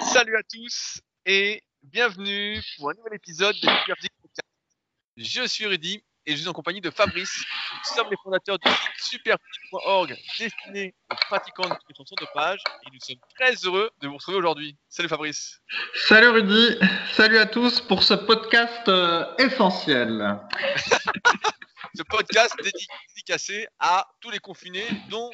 Salut à tous et bienvenue pour un nouvel épisode de Super Podcast. Je suis Rudy et je suis en compagnie de Fabrice. Nous sommes les fondateurs du superphysique.org destiné aux pratiquants de chansons de page et nous sommes très heureux de vous retrouver aujourd'hui. Salut Fabrice. Salut Rudy, salut à tous pour ce podcast euh, essentiel. ce podcast dédicacé à tous les confinés dont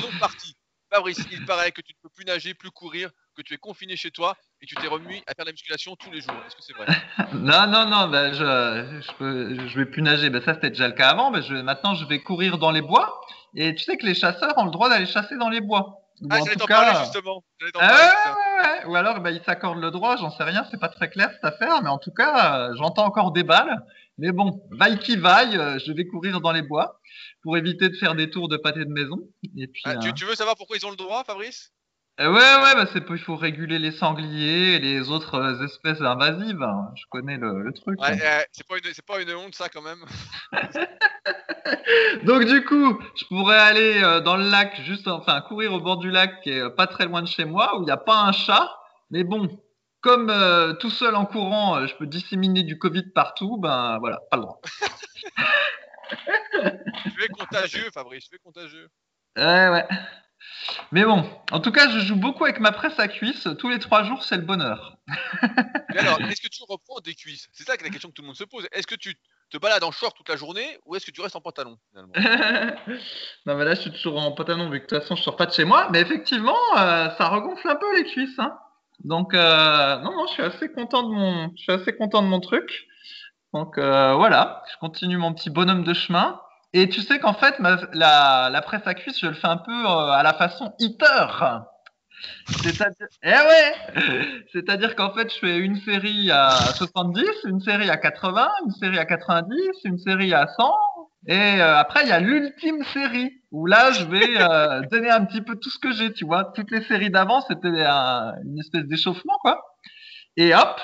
sont partie. Fabrice, il paraît que tu ne peux plus nager, plus courir, que tu es confiné chez toi et que tu t'es remis à faire de la musculation tous les jours. Est-ce que c'est vrai? Non, non, non, ben je je, vais plus nager. Ben ça, c'était déjà le cas avant. Ben maintenant, je vais courir dans les bois. Et tu sais que les chasseurs ont le droit d'aller chasser dans les bois. ah, j'allais t'en parler justement. Ah, Ou alors, ben, ils s'accordent le droit, j'en sais rien, c'est pas très clair cette affaire, mais en tout cas, euh, j'entends encore des balles. Mais bon, vaille qui vaille, euh, je vais courir dans les bois pour éviter de faire des tours de pâté de maison. Et puis, ah, tu, veux savoir pourquoi ils ont le droit, Fabrice? Euh, Ouais, ouais, bah c'est il faut réguler les sangliers et les autres euh, espèces invasives. Hein. Je connais le, truc. Ouais, euh, c'est pas, pas, une honte, ça, quand même. Donc, du coup, je pourrais aller dans le lac, juste, enfin, courir au bord du lac qui est pas très loin de chez moi, où il n'y a pas un chat. Mais bon, comme tout seul en courant, je peux disséminer du Covid partout, ben voilà, pas le droit. tu es contagieux, Fabrice, tu es contagieux. Ouais, ouais. Mais bon, en tout cas, je joue beaucoup avec ma presse à cuisse. Tous les trois jours, c'est le bonheur. alors, est-ce que tu reprends des cuisses? C'est ça la question que tout le monde se pose. Est-ce que tu te balades en short toute la journée ou est-ce que tu restes en pantalon finalement? Non, mais là, je suis toujours en pantalon vu que de toute façon, je sors pas de chez moi. Mais effectivement, euh, ça regonfle un peu les cuisses. Hein. Donc, euh, non, non, je suis assez content de mon, je suis assez content de mon truc. Donc euh, voilà, je continue mon petit bonhomme de chemin. Et tu sais qu'en fait, la, presse à cuisse, je le fais un peu euh, à la façon hitter. C'est-à-dire, eh ouais, c'est-à-dire qu'en fait, je fais une série à 70, une série à 80, une série à 90, une série à 100, et euh, après il y a l'ultime série où là, je vais donner un petit peu tout ce que j'ai, tu vois. Toutes les séries d'avant, c'était une espèce d'échauffement, quoi. Et hop,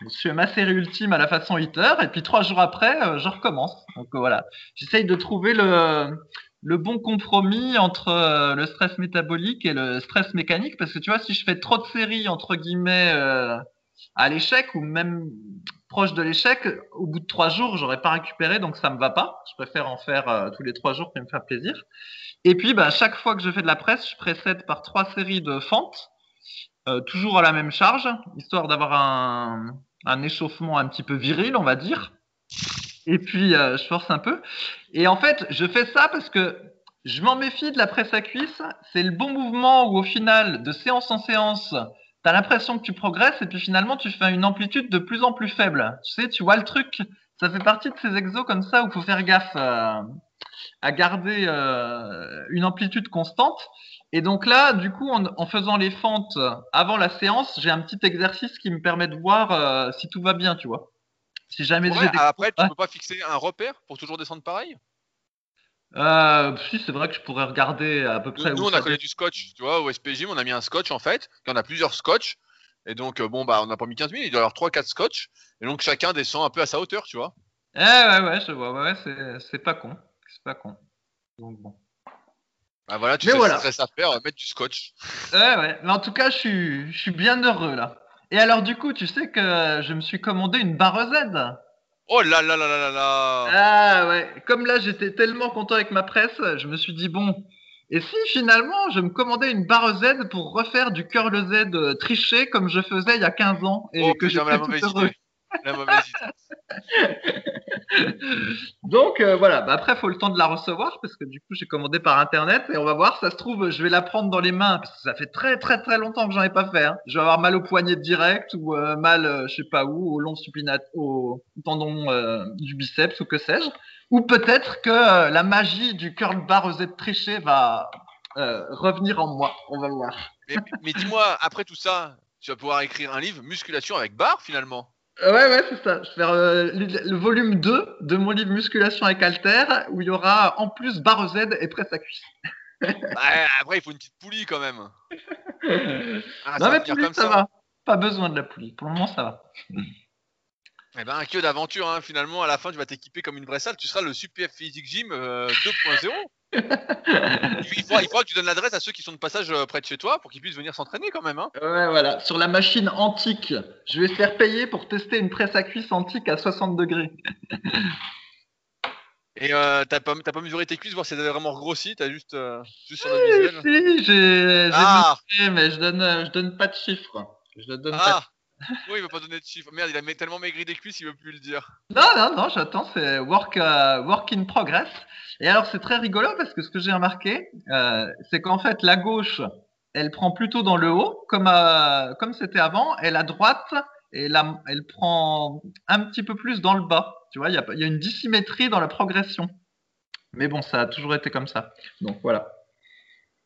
je fais ma série ultime à la façon hitter, et puis trois jours après, euh, je recommence. Donc euh, voilà, j'essaye de trouver le, le bon compromis entre euh, le stress métabolique et le stress mécanique, parce que tu vois, si je fais trop de séries, entre guillemets, à l'échec, ou même proche de l'échec, au bout de trois jours, j'aurais pas récupéré, donc ça me va pas. Je préfère en faire tous les trois jours pour me faire plaisir. Et puis, bah, chaque fois que je fais de la presse, je précède par trois séries de fentes, toujours à la même charge, histoire d'avoir un, un échauffement un petit peu viril, on va dire. Et puis, euh, je force un peu. Et en fait, je fais ça parce que je m'en méfie de la presse à cuisse. C'est le bon mouvement où, au final, de séance en séance, tu as l'impression que tu progresses et puis finalement, tu fais une amplitude de plus en plus faible. Tu sais, tu vois le truc. Ça fait partie de ces exos comme ça où il faut faire gaffe euh, à garder euh, une amplitude constante. Et donc là, du coup, en, faisant les fentes avant la séance, j'ai un petit exercice qui me permet de voir euh, si tout va bien, tu vois. Si jamais après, tu peux pas fixer un repère pour toujours descendre pareil? Euh, si, c'est vrai que je pourrais regarder à peu près. Nous, on a collé du scotch, tu vois, au SPJ, on a mis un scotch en fait. Il y en a plusieurs scotch. Et donc, euh, bon, bah, on n'a pas mis 15 000, il doit y avoir 3-4 scotch. Et donc, chacun descend un peu à sa hauteur, tu vois. Eh ouais, ouais, je vois, ouais, c'est pas con. C'est pas con. Donc, bon. Bah voilà, tu sais voilà. ce à faire, mettre du scotch. Ouais, ouais. Mais en tout cas, je suis, je suis bien heureux là. Et alors, du coup, tu sais que je me suis commandé une barre Z. Oh là là là là là là Ah ouais. Comme là, j'étais tellement content avec ma presse, je me suis dit, bon, et si finalement je me commandais une barre Z pour refaire du curl Z euh, triché comme je faisais il y a 15 ans et oh, que j'étais tout heureux. La mauvaise Donc euh, voilà, bah, après il faut le temps de la recevoir parce que du coup j'ai commandé par internet et on va voir, ça se trouve je vais la prendre dans les mains parce que ça fait très très très longtemps que j'en ai pas fait. Hein. Je vais avoir mal au poignet direct ou euh, mal euh, je sais pas où, au long supinat, au tendon du biceps ou que sais-je. Ou peut-être que la magie du curl bar Z triché va revenir en moi. On va voir. Mais, mais dis-moi, après tout ça, tu vas pouvoir écrire un livre musculation avec barre finalement. Euh, ouais, ouais, c'est ça. Je vais faire euh, le, volume 2 de mon livre Musculation avec Alter, où il y aura en plus barre Z et presse à cuisse. bah, après, il faut une petite poulie quand même. Ah, non, mais poulie, ça, va. Pas besoin de la poulie. Pour le moment, ça va. Eh ben, que d'aventure, hein. finalement, à la fin, tu vas t'équiper comme une vraie salle. Tu seras le Super Physique Gym 2.0. il, faudra, il faudra que tu donnes l'adresse à ceux qui sont de passage euh, près de chez toi pour qu'ils puissent venir s'entraîner quand même. Hein. Ouais, voilà. Sur la machine antique. Je vais se faire payer pour tester une presse à cuisse antique à 60 degrés. Et euh, t'as pas, mesuré tes cuisses, voir si elles avaient vraiment grossi, t'as juste, euh, juste sur le visuel. Si, j'ai, Ah. mesuré, mais je donne, euh, je donne pas de chiffres. Je donne pas Ah Oui, il veut pas donner de chiffres? Merde, il a tellement maigri des cuisses, il veut plus le dire. Non, non, non, j'attends, c'est work, euh, work in progress. Et alors, c'est très rigolo parce que ce que j'ai remarqué, euh, c'est qu'en fait, la gauche, elle prend plutôt dans le haut, comme, euh, comme c'était avant, et la droite, et la, elle prend un petit peu plus dans le bas. Tu vois, il y a, y une dissymétrie dans la progression. Mais bon, ça a toujours été comme ça. Donc voilà.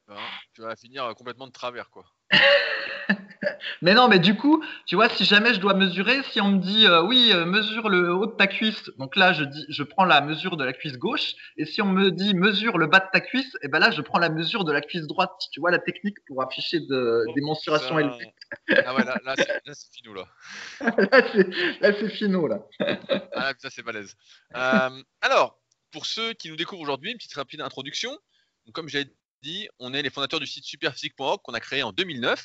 Hein, tu vas finir complètement de travers, quoi. Mais non, mais du coup, tu vois, si jamais je dois mesurer, si on me dit euh, oui, euh, mesure le haut de ta cuisse, donc là je dis, je prends la mesure de la cuisse gauche, et si on me dit mesure le bas de ta cuisse, et ben là je prends la mesure de la cuisse droite. Tu vois la technique pour afficher de, des mensurations Ça- élevées. Ah ouais, là, là, c'est, finou, là. là c'est, finaux là. Ah là, c'est balèze. Euh, alors, pour ceux qui nous découvrent aujourd'hui, une petite rapide introduction. Donc, comme j'ai dit, on est les fondateurs du site superphysique.org qu'on a créé en 2009 euh,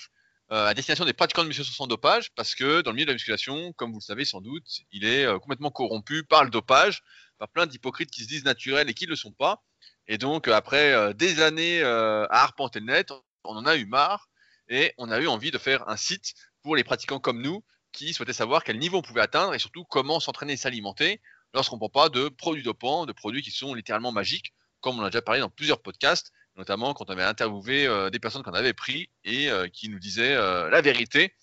à destination des pratiquants de musculation sans dopage, parce que dans le milieu de la musculation, comme vous le savez sans doute, il est euh, complètement corrompu par le dopage, par plein d'hypocrites qui se disent naturels et qui ne le sont pas. Et donc, euh, après euh, des années euh, à arpenter le net, on en a eu marre et on a eu envie de faire un site pour les pratiquants comme nous qui souhaitaient savoir quel niveau on pouvait atteindre et surtout comment s'entraîner et s'alimenter lorsqu'on ne prend pas de produits dopants, de produits qui sont littéralement magiques, comme on a déjà parlé dans plusieurs podcasts, notamment quand on avait interviewé euh, des personnes qu'on avait pris et euh, qui nous disaient euh, la vérité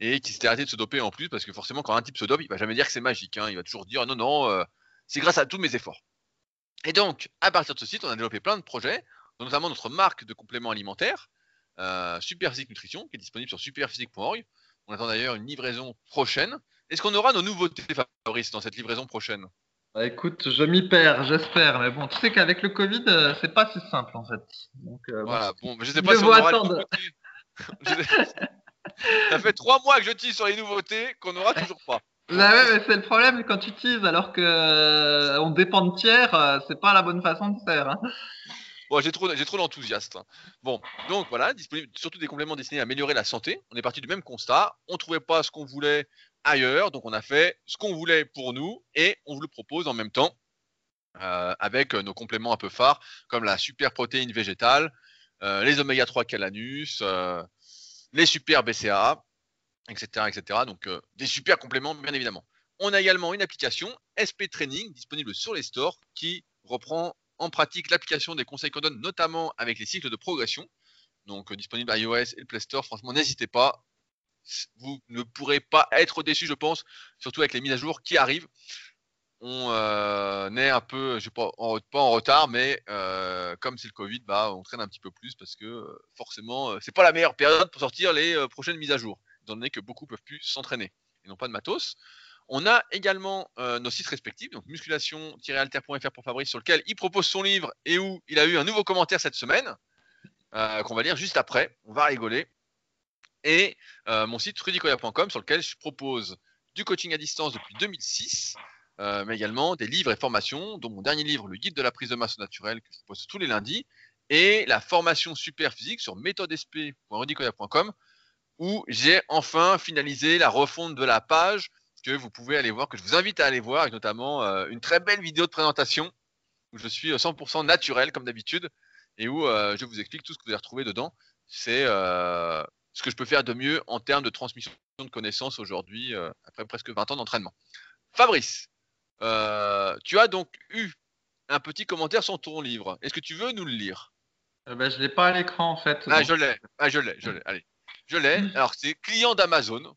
et qui s'étaient arrêtés de se doper en plus, parce que forcément, quand un type se dope, il va jamais dire que c'est magique, hein. il va toujours dire non, non, c'est grâce à tous mes efforts. Et donc, à partir de ce site, on a développé plein de projets, notamment notre marque de compléments alimentaires, Superphysique Nutrition, qui est disponible sur superphysique.org. On attend d'ailleurs une livraison prochaine. Est-ce qu'on aura nos nouveautés, Fabrice, dans cette livraison prochaine? Bah, écoute, je m'y perds, j'espère, mais bon, tu sais qu'avec le Covid, euh, c'est pas si simple en fait. Donc, euh. Voilà, bon, mais je sais Je pas si on aura attendre. Ça fait trois mois que je tease sur les nouveautés qu'on n'aura toujours pas. Bah ouais, mais c'est le problème quand tu utilises alors que euh, on dépend de tiers, euh, c'est pas la bonne façon de faire. Hein. Bon, j'ai trop, j'ai trop d'enthousiasme. Bon, donc voilà, disponible surtout des compléments destinés à améliorer la santé. On est parti du même constat. On trouvait pas ce qu'on voulait ailleurs, donc on a fait ce qu'on voulait pour nous et on vous le propose en même temps euh, avec euh, nos compléments un peu phares comme la super protéine végétale, euh, les oméga 3 Calanus, les super BCAA, etc., etc. Donc des super compléments bien évidemment. On a également une application SP Training disponible sur les stores qui reprend en pratique l'application des conseils qu'on donne, notamment avec les cycles de progression. Donc disponible à iOS et le Play Store. Franchement, n'hésitez pas. Vous ne pourrez pas être déçus, je pense, surtout avec les mises à jour qui arrivent. On euh, est un peu, je sais pas, en, pas en retard, mais euh, comme c'est le Covid, bah, on traîne un petit peu plus parce que euh, forcément, c'est pas la meilleure période pour sortir les prochaines mises à jour, étant donné que beaucoup peuvent plus s'entraîner et n'ont pas de matos. On a également nos sites respectifs, donc musculation-alter.fr pour Fabrice, sur lequel il propose son livre et où il a eu un nouveau commentaire cette semaine, qu'on va lire juste après. On va rigoler. Et euh, mon site rudicoya.com, sur lequel je propose du coaching à distance depuis 2006, euh, mais également des livres et formations, dont mon dernier livre, le guide de la prise de masse naturelle, que je propose tous les lundis, et la formation super physique sur méthodesp.rudicoya.com, où j'ai enfin finalisé la refonte de la page que vous pouvez aller voir, que je vous invite à aller voir, avec notamment euh, une très belle vidéo de présentation où je suis 100% naturel comme d'habitude et où je vous explique tout ce que vous allez retrouver dedans. C'est ce que je peux faire de mieux en termes de transmission de connaissances aujourd'hui, euh, après presque 20 ans d'entraînement. Fabrice, euh, tu as donc eu un petit commentaire sur ton livre. Est-ce que tu veux nous le lire? Euh, bah, je l'ai pas à l'écran en fait. Ah, donc- je l'ai. Ah, je l'ai. Je l'ai. Allez. Je l'ai. Alors, c'est client d'Amazon.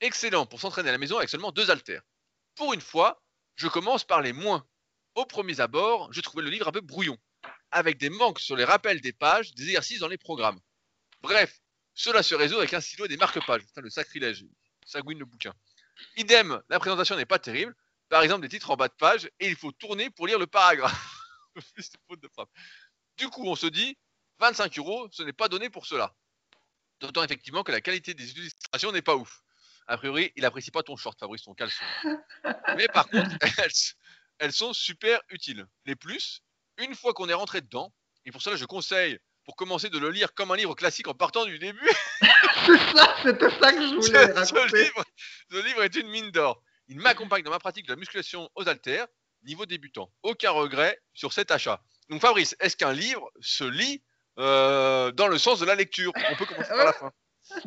Excellent pour s'entraîner à la maison avec seulement deux haltères. Pour une fois, je commence par les moins. Au premier abord, je trouvais le livre un peu brouillon, avec des manques sur les rappels des pages, des exercices dans les programmes. Bref, cela se résout avec un stylo et des marque-pages. Putain, le sacrilège. Sagouine le bouquin. Idem, la présentation n'est pas terrible. Par exemple, des titres en bas de page, et il faut tourner pour lire le paragraphe. Faute de frappe. Du coup, on se dit, 25 euros, ce n'est pas donné pour cela. D'autant effectivement que la qualité des illustrations n'est pas ouf. A priori, il apprécie pas ton short, Fabrice, ton caleçon. Mais par contre, elles, elles sont super utiles. Les plus, une fois qu'on est rentré dedans, et pour cela je conseille pour commencer de le lire comme un livre classique en partant du début. c'est ça, c'était ça que je voulais ce, ce, livre, ce livre est une mine d'or. Il m'accompagne dans ma pratique de la musculation aux haltères, niveau débutant. Aucun regret sur cet achat. Donc Fabrice, est-ce qu'un livre se lit euh, dans le sens de la lecture? On peut commencer par la fin.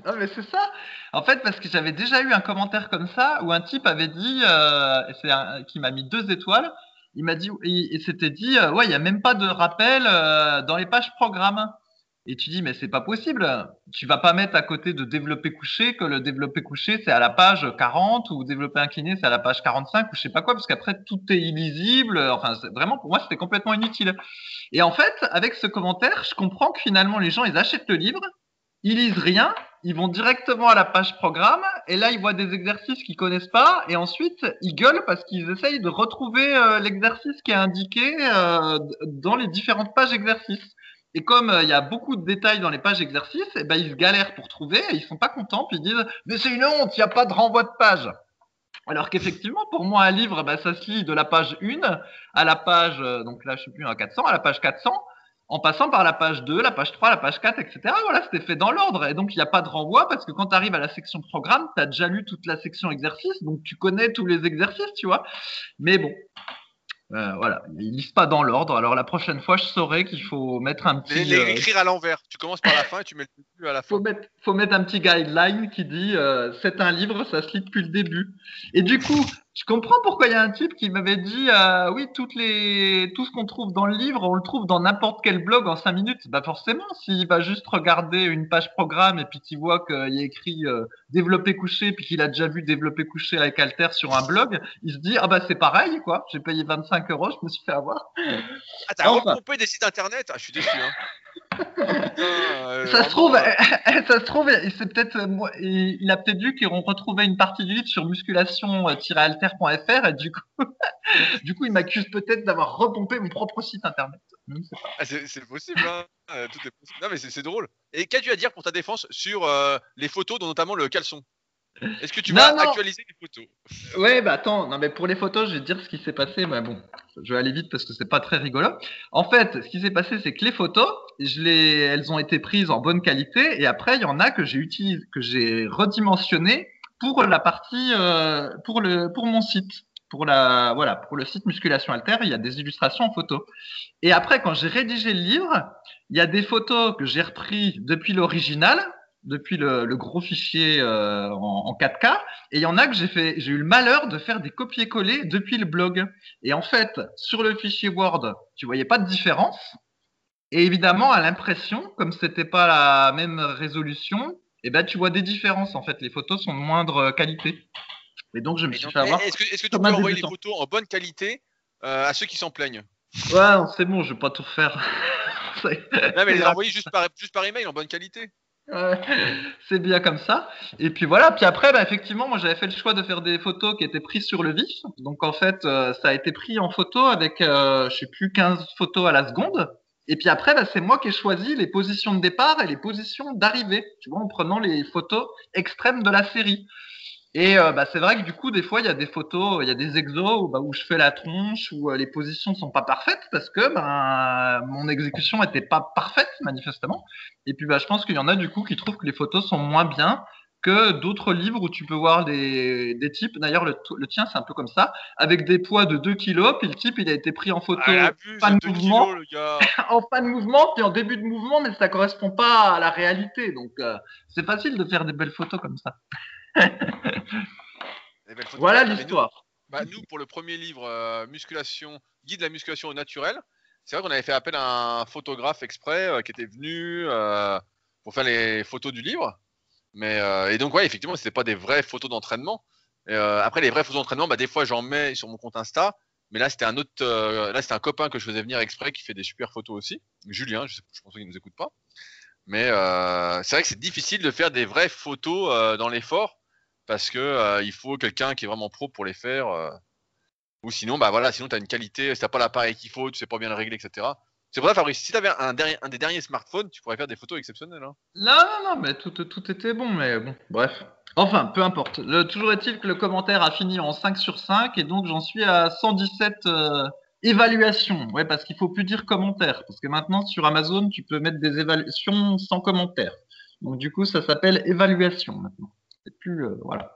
Non mais c'est ça. En fait, parce que j'avais déjà eu un commentaire comme ça où un type avait dit, euh, c'est qui m'a mis deux étoiles. Il m'a dit, il, s'était dit, euh, ouais, il y a même pas de rappel euh, dans les pages programmes. Et tu dis, mais c'est pas possible. Tu vas pas mettre à côté de développer couché que le développer couché c'est à la page 40 ou développer incliné c'est à la page 45 ou je sais pas quoi, parce qu'après tout est illisible. Enfin, vraiment pour moi c'était complètement inutile. Et en fait, avec ce commentaire, je comprends que finalement les gens ils achètent le livre, ils lisent rien, ils vont directement à la page programme et là ils voient des exercices qu'ils connaissent pas et ensuite ils gueulent parce qu'ils essayent de retrouver euh, l'exercice qui est indiqué euh, dans les différentes pages exercices. Et comme euh, il y a beaucoup de détails dans les pages exercices, et eh ben, ils se galèrent pour trouver, et ils sont pas contents, puis ils disent Mais c'est une honte, il n'y a pas de renvoi de page. Alors qu'effectivement, pour moi, un livre, ben, ça se lit de la page 1 à la page, donc là, je sais plus, à 400, à la page 400, en passant par la page 2, la page 3, la page 4, etc. Voilà, c'était fait dans l'ordre. Et donc, il n'y a pas de renvoi parce que quand tu arrives à la section programme, tu as déjà lu toute la section exercice, donc tu connais tous les exercices, tu vois. Mais bon, euh, voilà, ils lisent pas dans l'ordre. Alors la prochaine fois, je saurai qu'il faut mettre un petit. Les, euh, écrire à l'envers. Tu commences par la fin et tu mets le début à la fin. Faut mettre, faut mettre un petit guideline qui dit euh, c'est un livre, ça se lit depuis le début. Et du coup, je comprends pourquoi il y a un type qui m'avait dit euh, oui toutes les tout ce qu'on trouve dans le livre on le trouve dans n'importe quel blog en 5 minutes. Bah forcément s'il va juste regarder une page programme et puis qu'il voit qu'il y a écrit euh, développer couché puis qu'il a déjà vu développer couché avec Alter sur un blog il se dit ah bah c'est pareil quoi. J'ai payé 25 euros je me suis fait avoir. Ah t'as enfin. des sites internet ah je suis déçu hein euh, ça, se trouve, ça se trouve, c'est peut-être, il a peut-être vu qu'on retrouvait une partie du livre sur musculation-alter.fr et du coup, du coup, il m'accuse peut-être d'avoir repompé mon propre site internet. Ah, c'est possible, hein. euh, tout est possible. Non, mais c'est drôle. Et qu'as-tu à dire pour ta défense sur euh, les photos, dont notamment le caleçon? Est-ce que tu vas actualiser les photos Ouais, bah attends, non mais pour les photos, je vais te dire ce qui s'est passé, mais bon, je vais aller vite parce que c'est pas très rigolo. En fait, ce qui s'est passé, c'est que les photos, je les, elles ont été prises en bonne qualité, et après, il y en a que j'ai utilisé, que j'ai redimensionné pour la partie, euh, pour le, pour mon site. Pour la, voilà, pour le site Musculation Alter, il y a des illustrations en photo. Et après, quand j'ai rédigé le livre, il y a des photos que j'ai repris depuis l'original, depuis le, gros fichier euh, en, 4K, et il y en a que j'ai fait, j'ai eu le malheur de faire des copier-coller depuis le blog. Et en fait, sur le fichier Word, tu voyais pas de différence. Et évidemment, à l'impression, comme c'était pas la même résolution, eh ben tu vois des différences. En fait, les photos sont de moindre qualité. Et donc, je me suis fait avoir. Est-ce que, tu peux envoyer les photos en bonne qualité euh, à ceux qui s'en plaignent? Ouais, c'est bon, je vais pas tout refaire. non, mais les envoyer juste par, juste par email en bonne qualité c'est bien comme ça. Et puis voilà. Puis après, bah, effectivement, moi j'avais fait le choix de faire des photos qui étaient prises sur le vif. Donc en fait, euh, ça a été pris en photo avec, euh, je sais plus, 15 photos à la seconde. Et puis après, bah, c'est moi qui ai choisi les positions de départ et les positions d'arrivée. Tu vois, en prenant les photos extrêmes de la série. Et euh, bah, c'est vrai que du coup, des fois, il y a des photos, il y a des exos où, bah, où je fais la tronche, où euh, les positions sont pas parfaites parce que ben, mon exécution était pas parfaite manifestement. Et puis, bah, je pense qu'il y en a du coup qui trouvent que les photos sont moins bien que d'autres livres où tu peux voir des, des types. D'ailleurs, le, le, tien, c'est un peu comme ça, avec des poids de 2 kg, puis le type, il a été pris en photo ah, pas de mouvement, en fin de mouvement, puis en début de mouvement, mais ça correspond pas à la réalité. Donc, euh, c'est facile de faire des belles photos comme ça. Voilà l'histoire. Bah, nous, pour le premier livre, euh, musculation, guide de la musculation au naturel, c'est vrai qu'on avait fait appel à un photographe exprès euh, qui était venu euh, pour faire les photos du livre. Mais, et donc, ouais, effectivement, c'était pas des vraies photos d'entraînement. après, les vraies photos d'entraînement, bah, des fois, j'en mets sur mon compte Insta. Mais là, c'était un autre, là, c'était un copain que je faisais venir exprès qui fait des super photos aussi. Julien, je, sais, je pense qu'il nous écoute pas. Mais c'est vrai que c'est difficile de faire des vraies photos dans l'effort parce que euh, il faut quelqu'un qui est vraiment pro pour les faire. Euh. ou sinon, bah voilà, sinon tu as une qualité, si t'as pas l'appareil qu'il faut, tu sais pas bien le régler, etc. C'est pour ça, Fabrice, si tu avais un, un, des derniers smartphones, tu pourrais faire des photos exceptionnelles. Hein. Non, non, non, mais tout, tout était bon, mais bon, bref. Enfin, peu importe. Toujours est-il que le commentaire a fini en 5 sur 5 et donc j'en suis à 117, évaluation. Ouais, parce qu'il faut plus dire commentaire. Parce que maintenant, sur Amazon, tu peux mettre des évaluations sans commentaire. Donc, du coup, ça s'appelle évaluation maintenant. Plus. Euh, voilà.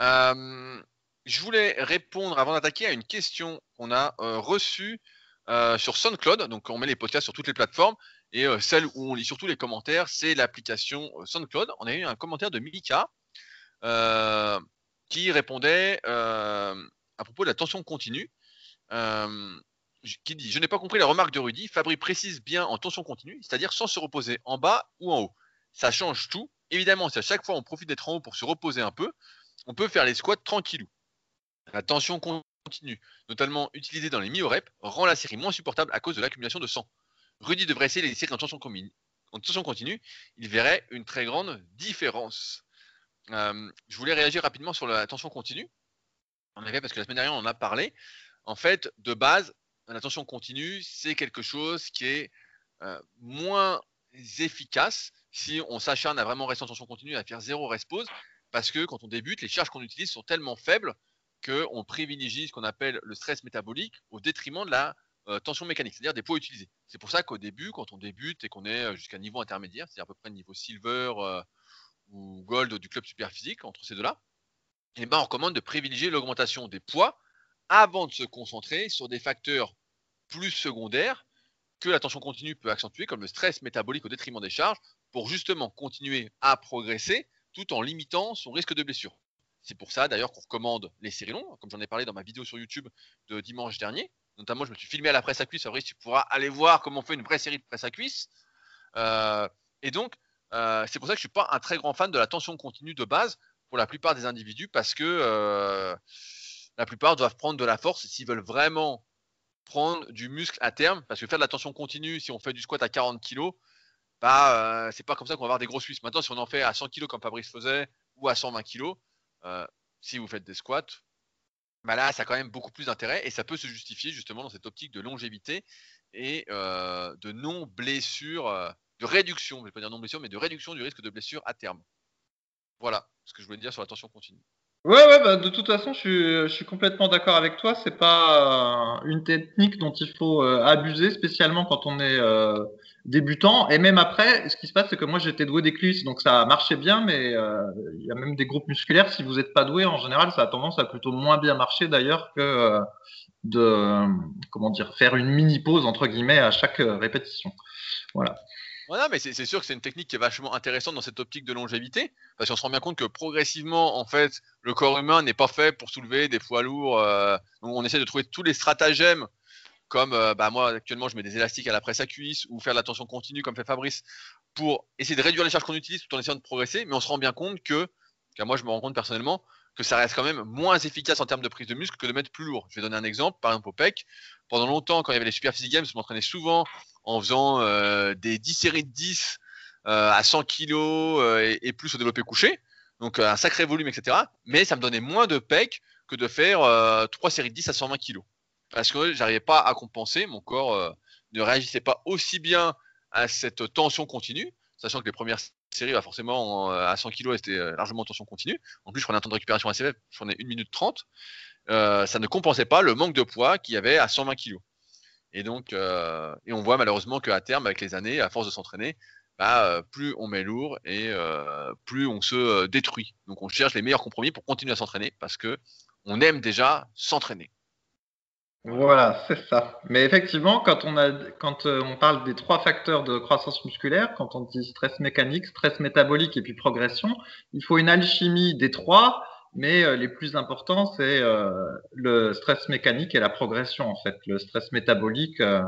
Euh, je voulais répondre avant d'attaquer à une question qu'on a euh, reçue sur SoundCloud. Donc, on met les podcasts sur toutes les plateformes. Et celle où on lit surtout les commentaires, c'est l'application SoundCloud. On a eu un commentaire de Mika qui répondait à propos de la tension continue. qui dit Je n'ai pas compris la remarque de Rudy. Fabri précise bien en tension continue, c'est-à-dire sans se reposer en bas ou en haut. Ça change tout. Évidemment, si à chaque fois on profite d'être en haut pour se reposer un peu, on peut faire les squats tranquillou. La tension continue, notamment utilisée dans les mi-reps, rend la série moins supportable à cause de l'accumulation de sang. Rudy devrait essayer les séries en tension, en tension continue. Il verrait une très grande différence. Euh, je voulais réagir rapidement sur la tension continue. En effet, parce que la semaine dernière, on en a parlé. En fait, de base, la tension continue, c'est quelque chose qui est euh, moins efficace si on s'acharne à vraiment rester en tension continue, à faire zéro rest pause, parce que quand on débute, les charges qu'on utilise sont tellement faibles qu'on privilégie ce qu'on appelle le stress métabolique au détriment de la euh, tension mécanique, c'est-à-dire des poids utilisés. C'est pour ça qu'au début, quand on débute et qu'on est jusqu'à niveau intermédiaire, c'est à peu près niveau silver, ou gold du club super physique, entre ces deux-là, eh ben, on recommande de privilégier l'augmentation des poids avant de se concentrer sur des facteurs plus secondaires que la tension continue peut accentuer, comme le stress métabolique au détriment des charges, pour justement continuer à progresser tout en limitant son risque de blessure. C'est pour ça d'ailleurs qu'on recommande les séries longues, comme j'en ai parlé dans ma vidéo sur YouTube de dimanche dernier. Notamment, je me suis filmé à la presse à cuisse. Fabrice, tu pourras aller voir comment on fait une vraie série de presse à cuisse. Euh, et donc, euh, c'est pour ça que je suis pas un très grand fan de la tension continue de base pour la plupart des individus parce que euh, la plupart doivent prendre de la force s'ils veulent vraiment prendre du muscle à terme. Parce que faire de la tension continue, si on fait du squat à 40 kg, bah, euh, c'est pas comme ça qu'on va avoir des gros Suisses. Maintenant, si on en fait à 100 kg comme Fabrice faisait ou à 120 kg, si vous faites des squats, bah là, ça a quand même beaucoup plus d'intérêt et ça peut se justifier justement dans cette optique de longévité et de non-blessure de réduction, je vais pas dire non blessure, mais de réduction du risque de blessure à terme. Voilà ce que je voulais dire sur la tension continue. Ouais, ouais, bah, de toute façon, je suis, complètement d'accord avec toi. C'est pas euh, une technique dont il faut euh, abuser, spécialement quand on est euh, débutant. Et même après, ce qui se passe, c'est que moi, j'étais doué des cuisses, donc ça marchait bien, mais il y a même des groupes musculaires. Si vous n'êtes pas doué, en général, ça a tendance à plutôt moins bien marcher d'ailleurs que de, comment dire, faire une mini pause entre guillemets à chaque répétition. Voilà mais c'est sûr que c'est une technique qui est vachement intéressante dans cette optique de longévité, parce qu'on se rend bien compte que progressivement, en fait, le corps humain n'est pas fait pour soulever des poids lourds. Euh, on essaie de trouver tous les stratagèmes, comme euh, bah, moi actuellement je mets des élastiques à la presse à cuisse ou faire de la tension continue comme fait Fabrice, pour essayer de réduire les charges qu'on utilise tout en essayant de progresser. Mais on se rend bien compte que, car moi je me rends compte personnellement, que ça reste quand même moins efficace en termes de prise de muscle que de mettre plus lourd. Je vais donner un exemple, par exemple au PEC. Pendant longtemps, quand il y avait les Super Physique Games, je m'entraînais souvent en faisant euh, des 10 séries de 10 euh, à 100 kg euh, et, plus au développé couché. Donc un sacré volume, etc. Mais ça me donnait moins de PEC que de faire 3 séries de 10 à 120 kg. Parce que j'arrivais pas à compenser, mon corps ne réagissait pas aussi bien à cette tension continue, sachant que les premières séries, bah forcément, à 100 kg, c'était largement en tension continue. En plus, je prenais un temps de récupération assez faible, je prenais 1 minute 30. ça ne compensait pas le manque de poids qu'il y avait à 120 kg. Et donc, euh, et on voit malheureusement qu'à terme, avec les années, à force de s'entraîner, bah, euh, plus on met lourd et euh, plus on se détruit. Donc, on cherche les meilleurs compromis pour continuer à s'entraîner parce que on aime déjà s'entraîner. Voilà, c'est ça. Mais effectivement, quand on, a, quand on parle des trois facteurs de croissance musculaire, quand on dit stress mécanique, stress métabolique et puis progression, il faut une alchimie des trois mais euh, les plus importants, c'est euh, le stress mécanique et la progression en fait. Le stress métabolique, euh,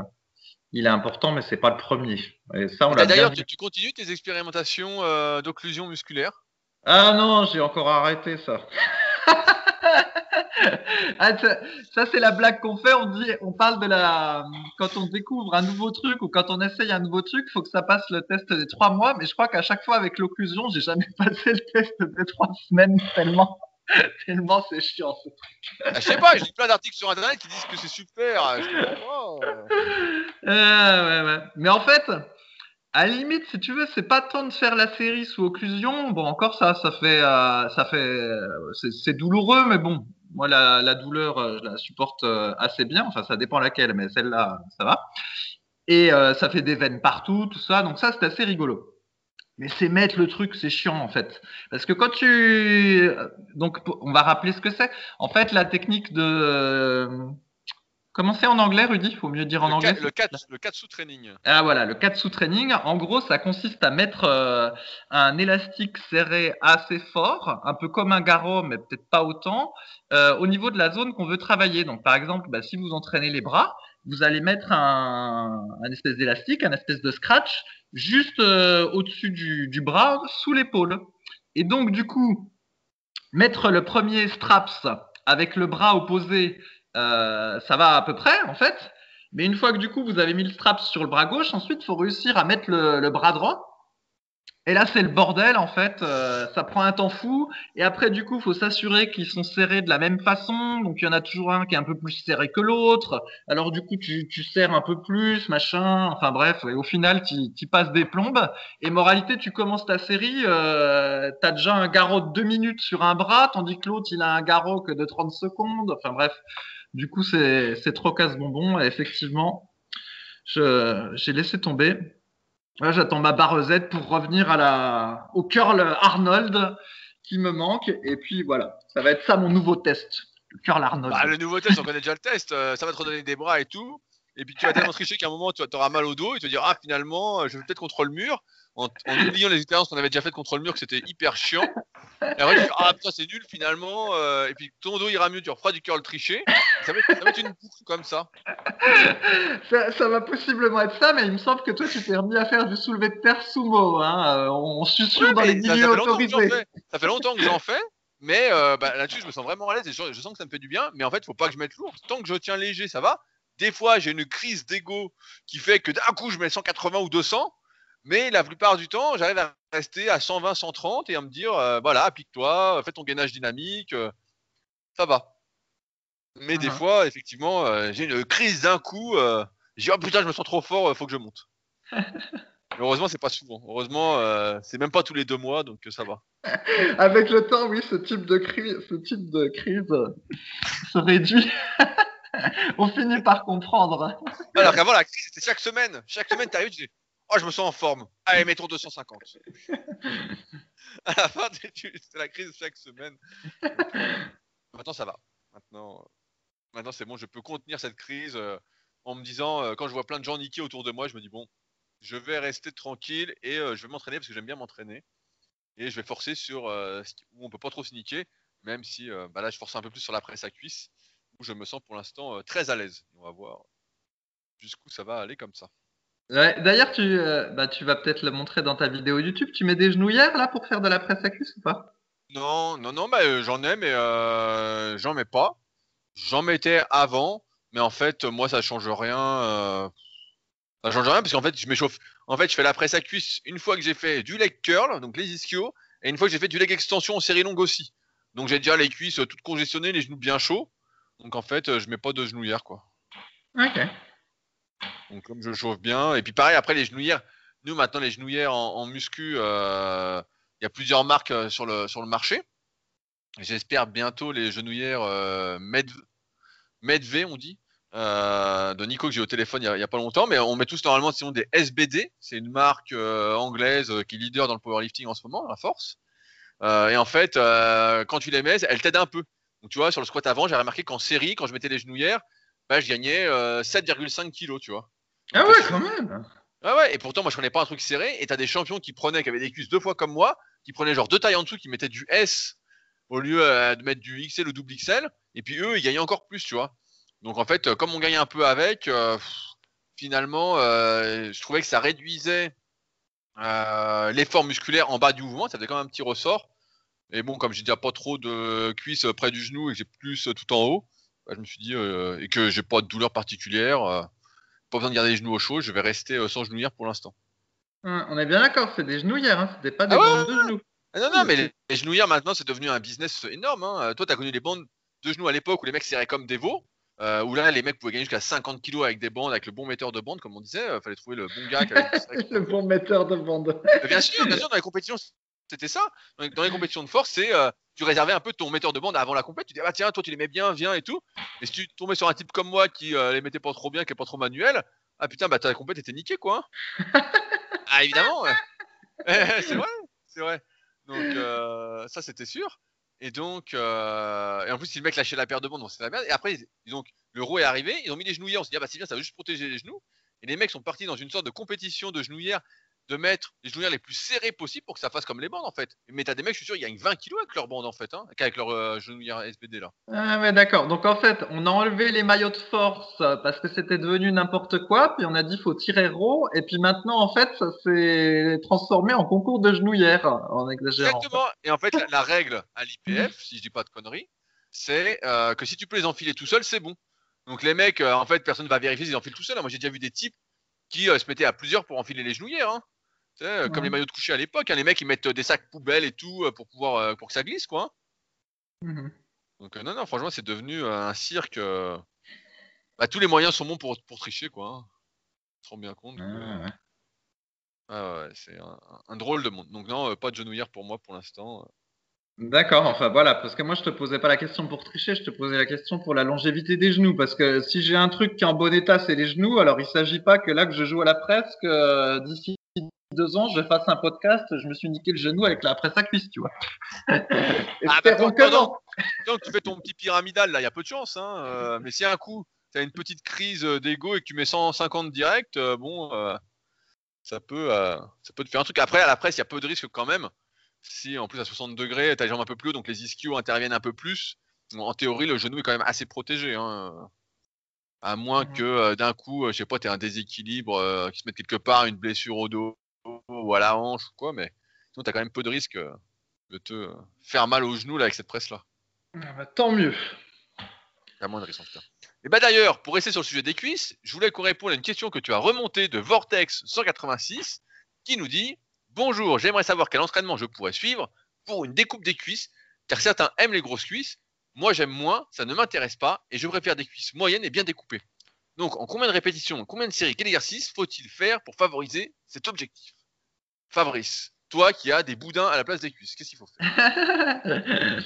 il est important, mais c'est pas le premier. Et ça, on D'ailleurs, tu, tu, continues tes expérimentations d'occlusion musculaire? Ah non, j'ai encore arrêté ça. Ah, ça, c'est la blague qu'on fait. On dit, on parle de la quand on découvre un nouveau truc ou quand on essaye un nouveau truc, il faut que ça passe le test des trois mois. Mais je crois qu'à chaque fois avec l'occlusion, j'ai jamais passé le test des trois semaines tellement. Tellement c'est chiant ce truc. Ah, je sais pas, j'ai plein d'articles sur internet qui disent que c'est super. Euh, Mais en fait, à la limite, si tu veux, c'est pas tant de faire la série sous occlusion. Bon, encore ça, ça fait, euh, ça fait, c'est douloureux, mais bon, moi, la, douleur, je la supporte assez bien. Enfin, ça dépend laquelle, mais celle-là, ça va. Et ça fait des veines partout, tout ça. Donc ça, c'est assez rigolo. Mais c'est mettre le truc, c'est chiant en fait. Parce que quand tu... Donc on va rappeler ce que c'est. En fait, la technique de... Comment c'est en anglais, Rudy? Faut mieux dire en anglais. le 4 le sous training. Ah voilà, le 4 sous training. En gros, ça consiste à mettre euh, un élastique serré assez fort, un peu comme un garrot, mais peut-être pas autant, euh, au niveau de la zone qu'on veut travailler. Donc par exemple, bah, si vous entraînez les bras, vous allez mettre un, un espèce d'élastique, un espèce de scratch juste euh, au-dessus du, bras, sous l'épaule. Et donc, du coup, mettre le premier straps avec le bras opposé, euh, ça va à peu près, en fait. Mais une fois que du coup vous avez mis le straps sur le bras gauche, ensuite il faut réussir à mettre le bras droit et là, c'est le bordel, en fait. Euh, ça prend un temps fou. Et après, du coup, il faut s'assurer qu'ils sont serrés de la même façon. Donc, il y en a toujours un qui est un peu plus serré que l'autre. Alors, du coup, tu, tu serres un peu plus, machin. Enfin, bref. Et au final, tu passes des plombes. Et moralité, tu commences ta série. Euh, tu as déjà un garrot de deux minutes sur un bras, tandis que l'autre, il a un garrot que de 30 secondes. Enfin, bref. Du coup, c'est trop casse-bonbon. Et effectivement, j'ai laissé tomber j'attends ma barre Z pour revenir au curl Arnold qui me manque. Et puis voilà, ça va être ça mon nouveau test. Le curl Arnold. Bah, le nouveau test, on connaît déjà le test. Euh, ça va te redonner des bras et tout. Et puis tu vas tellement tricher qu'à un moment, tu auras mal au dos et te dire Ah, finalement, je vais peut-être contre le mur en, oubliant les expériences qu'on avait déjà faites contre le mur, que c'était hyper chiant. Et après, tu dis, ah putain, c'est nul finalement. Euh, et puis ton dos ira mieux, tu referas du curl triché. Ça va, être, une boucle comme ça. ça. va possiblement être ça, mais il me semble que toi, tu t'es remis à faire du soulevé de terre sumo. Hein. Euh, on sûr dans les milieux autorisés. Ça fait longtemps que j'en fais. Mais euh, bah, là-dessus, je me sens vraiment à l'aise et je, sens que ça me fait du bien. Mais en fait, faut pas que je mette lourd. Tant que je tiens léger, ça va. Des fois, j'ai une crise d'ego qui fait que d'un coup, je mets 180 ou 200. Mais la plupart du temps, j'arrive à rester à 120, 130 et à me dire, euh, voilà, applique-toi, fais ton gainage dynamique, euh, ça va. Mais des uh-huh. fois, effectivement, euh, j'ai une crise d'un coup, je dis, oh putain, je me sens trop fort, il faut que je monte. heureusement, c'est pas souvent. Heureusement, c'est même pas tous les deux mois, donc ça va. Avec le temps, oui, ce type de crise, ce type de crise se réduit. On finit par comprendre. Alors qu'avant, la crise, c'était chaque semaine. Chaque semaine, tu arrives, tu dis Oh, je me sens en forme. Allez, mettons 250. à la fin, c'est la crise chaque semaine. Maintenant, ça va. Maintenant, maintenant c'est bon, je peux contenir cette crise euh, en me disant, euh, quand je vois plein de gens niquer autour de moi, je me dis, bon, je vais rester tranquille et euh, je vais m'entraîner parce que j'aime bien m'entraîner. Et je vais forcer sur où on peut pas trop se niquer, même si bah là, je force un peu plus sur la presse à cuisse, où je me sens pour l'instant très à l'aise. On va voir jusqu'où ça va aller comme ça. D'ailleurs, tu, euh, bah, tu vas peut-être le montrer dans ta vidéo YouTube. Tu mets des genouillères là pour faire de la presse à cuisse ou pas? Non, non, non, bah, euh, j'en ai, mais euh, j'en mets pas. J'en mettais avant, mais en fait, moi, ça change rien. Ça change rien parce qu'en fait, je m'échauffe. En fait, je fais la presse à cuisse une fois que j'ai fait du leg curl, donc les ischios, et une fois que j'ai fait du leg extension en série longue aussi. Donc j'ai déjà les cuisses toutes congestionnées, les genoux bien chauds. Donc en fait, je mets pas de genouillères quoi. Ok. Donc comme je chauffe bien. Et puis pareil, après les genouillères, nous maintenant les genouillères en, muscu, euh, il y a plusieurs marques euh, sur le, sur le marché. J'espère bientôt les genouillères euh, Med, Medv, on dit, de Nico que j'ai au téléphone il n'y a, pas longtemps. Mais on met tous normalement sinon des SBD. C'est une marque anglaise qui est leader dans le powerlifting en ce moment, à force. et en fait, quand tu les mets, elles t'aident un peu. Donc tu vois, sur le squat avant, j'ai remarqué qu'en série, quand je mettais les genouillères, bah, je gagnais 7,5 kilos, tu vois. Ah ouais, quand même. Ah ouais, et pourtant, moi, je prenais pas un truc serré. Et t'as des champions qui prenaient, qui avaient des cuisses deux fois comme moi, qui prenaient genre deux tailles en dessous, qui mettaient du S au lieu euh, de mettre du XL ou double XL. Et puis eux, ils gagnaient encore plus, tu vois. Donc en fait, comme on gagnait un peu avec, euh, finalement, euh, je trouvais que ça réduisait l'effort musculaire en bas du mouvement. Ça faisait quand même un petit ressort. Et bon, comme j'ai déjà pas trop de cuisses près du genou et que j'ai plus tout en haut, bah, je me suis dit, et que j'ai pas de douleur particulière pas besoin de garder les genoux au chaud, je vais rester euh, sans genouillère pour l'instant. on est bien d'accord, c'est des genouillères, hein, c'était pas des ah de genoux. Ah non, non, mais les, genouillères maintenant, c'est devenu un business énorme. Hein. Euh, toi, tu as connu les bandes de genoux à l'époque où les mecs serraient comme des veaux. Euh, où là, les mecs pouvaient gagner jusqu'à 50 kilos avec des bandes, avec le bon metteur de bande, comme on disait. Il fallait trouver le bon gars. le bon metteur de bande. bien sûr, bien sûr, dans les compétitions, C'était ça. Dans les compétitions de force, c'est euh, tu réservais un peu ton metteur de bande avant la compète. Tu dis ah tiens, toi tu les mets bien, viens et tout. Et si tu tombais sur un type comme moi qui euh, les mettait pas trop bien, qui est pas trop manuel, ah putain bah ta compète était niquée quoi. ah évidemment. c'est vrai, c'est vrai. Donc euh, ça c'était sûr. Et donc, euh, et en plus, si le mec lâchait la paire de bandes, c'est la merde. Et après, donc, l'euro est arrivé, ils ont mis les genouillères, on s'est dit, ah bah c'est bien, ça va juste protéger les genoux. Et les mecs sont partis dans une sorte de compétition de genouillères de mettre les genouillères les plus serrées possibles pour que ça fasse comme les bandes en fait. Mais t'as des mecs, je suis sûr, il y a 20 kilos avec leurs bandes en fait, hein, avec leurs euh, genouillères SBD là. Ah ouais, d'accord. Donc en fait, on a enlevé les maillots de force parce que c'était devenu n'importe quoi, puis on a dit faut tirer raw, et puis maintenant en fait, ça s'est transformé en concours de genouillères en exagérant. Exactement. Et en fait, la, règle à l'IPF, si je dis pas de conneries, c'est euh, que si tu peux les enfiler tout seul, c'est bon. Donc les mecs, euh, en fait, personne ne va vérifier s'ils enfilent tout seul. Moi, j'ai déjà vu des types qui se mettaient à plusieurs pour enfiler les genouillères. Hein. Euh, comme les maillots de coucher à l'époque, hein, les mecs ils mettent euh, des sacs poubelles et tout euh, pour pouvoir pour que ça glisse quoi. Mmh Donc non non franchement c'est devenu un cirque. Bah, tous les moyens sont bons pour, pour tricher quoi. Hein. On se rend bien compte. Ah ouais, c'est un, drôle de monde. Donc non pas de genouillère pour moi pour l'instant. D'accord, enfin voilà, parce que moi je te posais pas la question pour tricher, je te posais la question pour la longévité des genoux, parce que si j'ai un truc qui est en bon état, c'est les genoux, alors il s'agit pas que là que je joue à la presse, que d'ici deux ans, je fasse un podcast, je me suis niqué le genou avec la presse à cuisse, tu vois. ah, bah, donc, tu fais ton petit pyramidal, là, il y a peu de chance. Hein, euh, mais si un coup, tu as une petite crise euh, d'ego et que tu mets 150 direct, euh, bon, ça, peut, ça peut te faire un truc. Après, à la presse, il y a peu de risques quand même. Si en plus à 60 degrés, tu as les jambes un peu plus haut, donc les ischios interviennent un peu plus. En théorie, le genou est quand même assez protégé. Hein. À moins mmh que d'un coup, je sais pas, tu un déséquilibre qui se mette quelque part, une blessure au dos ou à la hanche ou quoi, mais sinon, tu as quand même peu de risque euh, de te faire mal au genou là, avec cette presse-là. Ah bah, tant mieux. Il moins de risque en tout cas. Et bah d'ailleurs, pour rester sur le sujet des cuisses, je voulais qu'on réponde à une question que tu as remontée de Vortex 186 qui nous dit Bonjour, j'aimerais savoir quel entraînement je pourrais suivre pour une découpe des cuisses, car certains aiment les grosses cuisses. Moi, j'aime moins, ça ne m'intéresse pas, et je préfère des cuisses moyennes et bien découpées. Donc, en combien de répétitions, combien de séries, quel exercice faut-il faire pour favoriser cet objectif? Fabrice, toi qui as des boudins à la place des cuisses, qu'est-ce qu'il faut faire?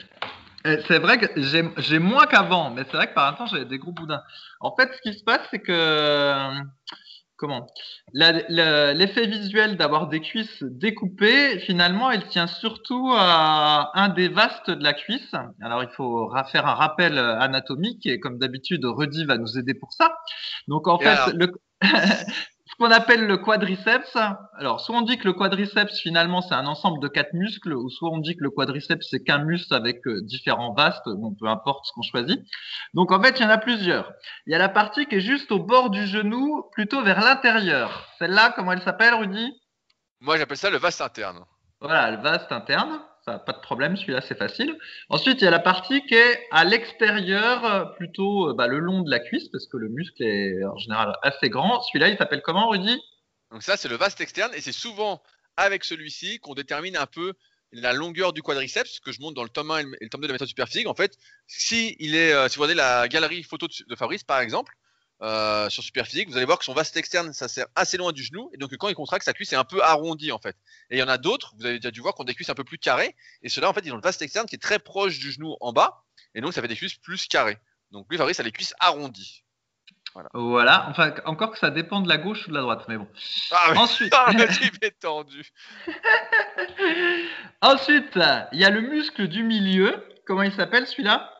Euh, C'est vrai que j'ai moins qu'avant, mais c'est vrai que par un temps j'avais des gros boudins. En fait, ce qui se passe, c'est que comment? L'effet visuel d'avoir des cuisses découpées, finalement, il tient surtout à un des vastes de la cuisse. Alors, il faut faire un rappel anatomique et comme d'habitude, Rudy va nous aider pour ça. Donc, en fait, le... qu'on appelle le quadriceps. Alors, soit on dit que le quadriceps, finalement, c'est un ensemble de quatre muscles, ou soit on dit que le quadriceps, c'est qu'un muscle avec euh, différents vastes, bon, peu importe ce qu'on choisit. Donc, en fait, il y en a plusieurs. Il y a la partie qui est juste au bord du genou, plutôt vers l'intérieur. Celle-là, comment elle s'appelle, Rudy? Moi, j'appelle ça le vaste interne. Voilà, le vaste interne pas de problème, celui-là c'est facile. Ensuite, il y a la partie qui est à l'extérieur, euh, plutôt euh, bah, le long de la cuisse, parce que le muscle est en général assez grand. Celui-là, il s'appelle comment, Rudy? Donc ça, c'est le vaste externe, et c'est souvent avec celui-ci qu'on détermine un peu la longueur du quadriceps, que je montre dans le tome 1 et le tome 2 de la méthode superphysique. En fait, si, il est, euh, si vous regardez la galerie photo de Fabrice, par exemple, euh, sur Superphysique, vous allez voir que son vaste externe, ça sert assez loin du genou, et donc quand il contracte, sa cuisse est un peu arrondie en fait. Et il y en a d'autres, vous avez déjà dû voir, qui ont des cuisses un peu plus carrées, et ceux-là en fait, ils ont le vaste externe qui est très proche du genou en bas, et donc ça fait des cuisses plus carrées. Donc lui, Fabrice a les cuisses arrondies. Voilà. enfin encore que ça dépend de la gauche ou de la droite, mais bon. Ah, Ensuite, ah, tendu. Ensuite, il y a le muscle du milieu. Comment il s'appelle celui-là?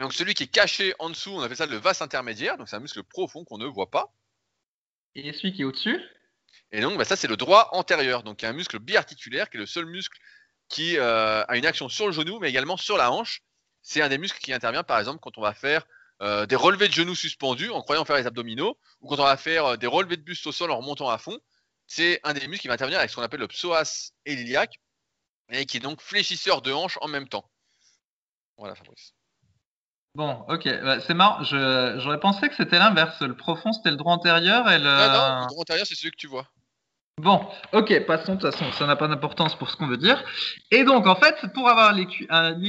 Donc celui qui est caché en dessous, on appelle ça le vas intermédiaire, donc c'est un muscle profond qu'on ne voit pas. Et celui qui est au-dessus? Et donc bah, ça c'est le droit antérieur, donc il y a un muscle biarticulaire qui est le seul muscle qui euh, a une action sur le genou mais également sur la hanche. C'est un des muscles qui intervient par exemple quand on va faire euh, des relevés de genoux suspendus en croyant faire les abdominaux ou quand on va faire euh, des relevés de buste au sol en remontant à fond. C'est un des muscles qui va intervenir avec ce qu'on appelle le psoas et l'iliaque et qui est donc fléchisseur de hanche en même temps. Voilà Fabrice. Bon, ok, bah, c'est marrant. J'aurais pensé que c'était l'inverse. Le profond, c'était le droit antérieur et le. Non, non, le droit antérieur, c'est celui que tu vois. Bon, ok, passons de toute façon, ça n'a pas d'importance pour ce qu'on veut dire. Et donc, en fait, pour avoir les,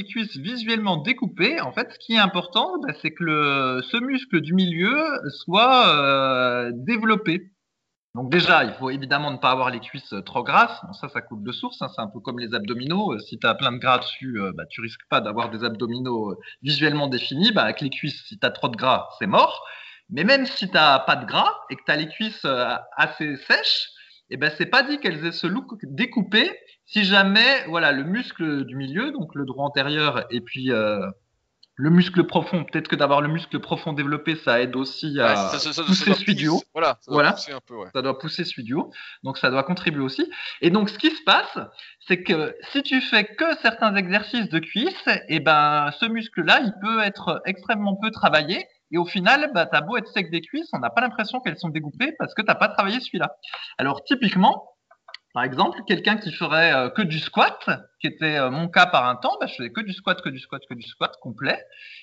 cuisses visuellement découpées, en fait, ce qui est important, bah, c'est que le, ce muscle du milieu soit euh, développé. Donc déjà, il faut évidemment ne pas avoir les cuisses trop grasses. ça, ça coule de source. Hein. C'est un peu comme les abdominaux. Si tu as plein de gras dessus, bah, tu risques pas d'avoir des abdominaux visuellement définis. Bah, avec les cuisses, si tu as trop de gras, c'est mort. Mais même si tu n'as pas de gras et que tu as les cuisses assez sèches, eh ben c'est pas dit qu'elles aient ce look découpé si jamais voilà le muscle du milieu, donc le droit antérieur et puis euh, le muscle profond, peut-être que d'avoir le muscle profond développé, ça aide aussi à pousser celui du haut. Voilà, ça doit pousser un peu. Ouais. Ça doit pousser celui du haut, donc ça doit contribuer aussi. Et donc ce qui se passe, c'est que si tu fais que certains exercices de cuisse, et eh ben ce muscle-là, il peut être extrêmement peu travaillé et au final, bah, tu as beau être sec des cuisses, on n'a pas l'impression qu'elles sont découpées parce que tu n'as pas travaillé celui-là. Alors typiquement, par exemple, quelqu'un qui ferait euh, que du squat, qui était euh, mon cas par un temps, bah, je faisais que du squat, que du squat, que du squat complet.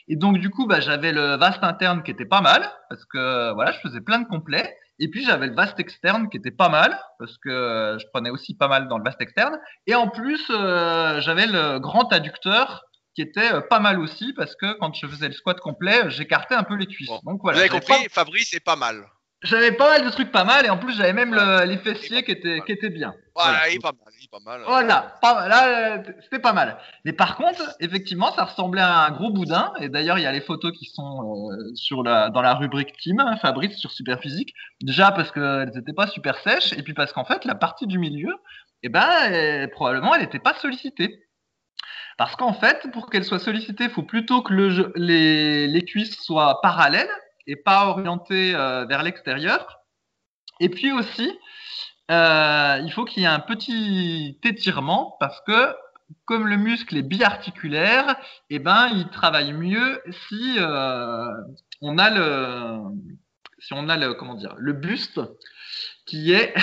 Et donc du coup, bah, j'avais le vaste interne qui était pas mal parce que voilà, je faisais plein de complets. Et puis j'avais le vaste externe qui était pas mal parce que je prenais aussi pas mal dans le vaste externe. Et en plus, euh, j'avais le grand adducteur qui était euh, pas mal aussi parce que quand je faisais le squat complet, j'écartais un peu les cuisses. Donc voilà. Vous avez compris, Fabrice est pas mal. J'avais pas mal de trucs pas mal et en plus j'avais même les fessiers qui étaient, qui étaient bien. Voilà, il est pas mal, il est pas mal. Voilà, là c'était pas mal. Mais par contre, effectivement, ça ressemblait à un gros boudin et d'ailleurs il y a les photos qui sont euh, sur la, dans la rubrique Team, hein, Fabrice sur Superphysique. Déjà parce qu'elles n'étaient pas super sèches et puis parce qu'en fait la partie du milieu, eh ben, probablement elle n'était pas sollicitée. Parce qu'en fait, pour qu'elle soit sollicitée, il faut plutôt que les, cuisses soient parallèles et pas orientées euh, vers l'extérieur. Et puis aussi, euh, il faut qu'il y ait un petit étirement parce que comme le muscle est biarticulaire, eh ben, il travaille mieux si euh, on a le, si on a le, comment dire, le buste qui est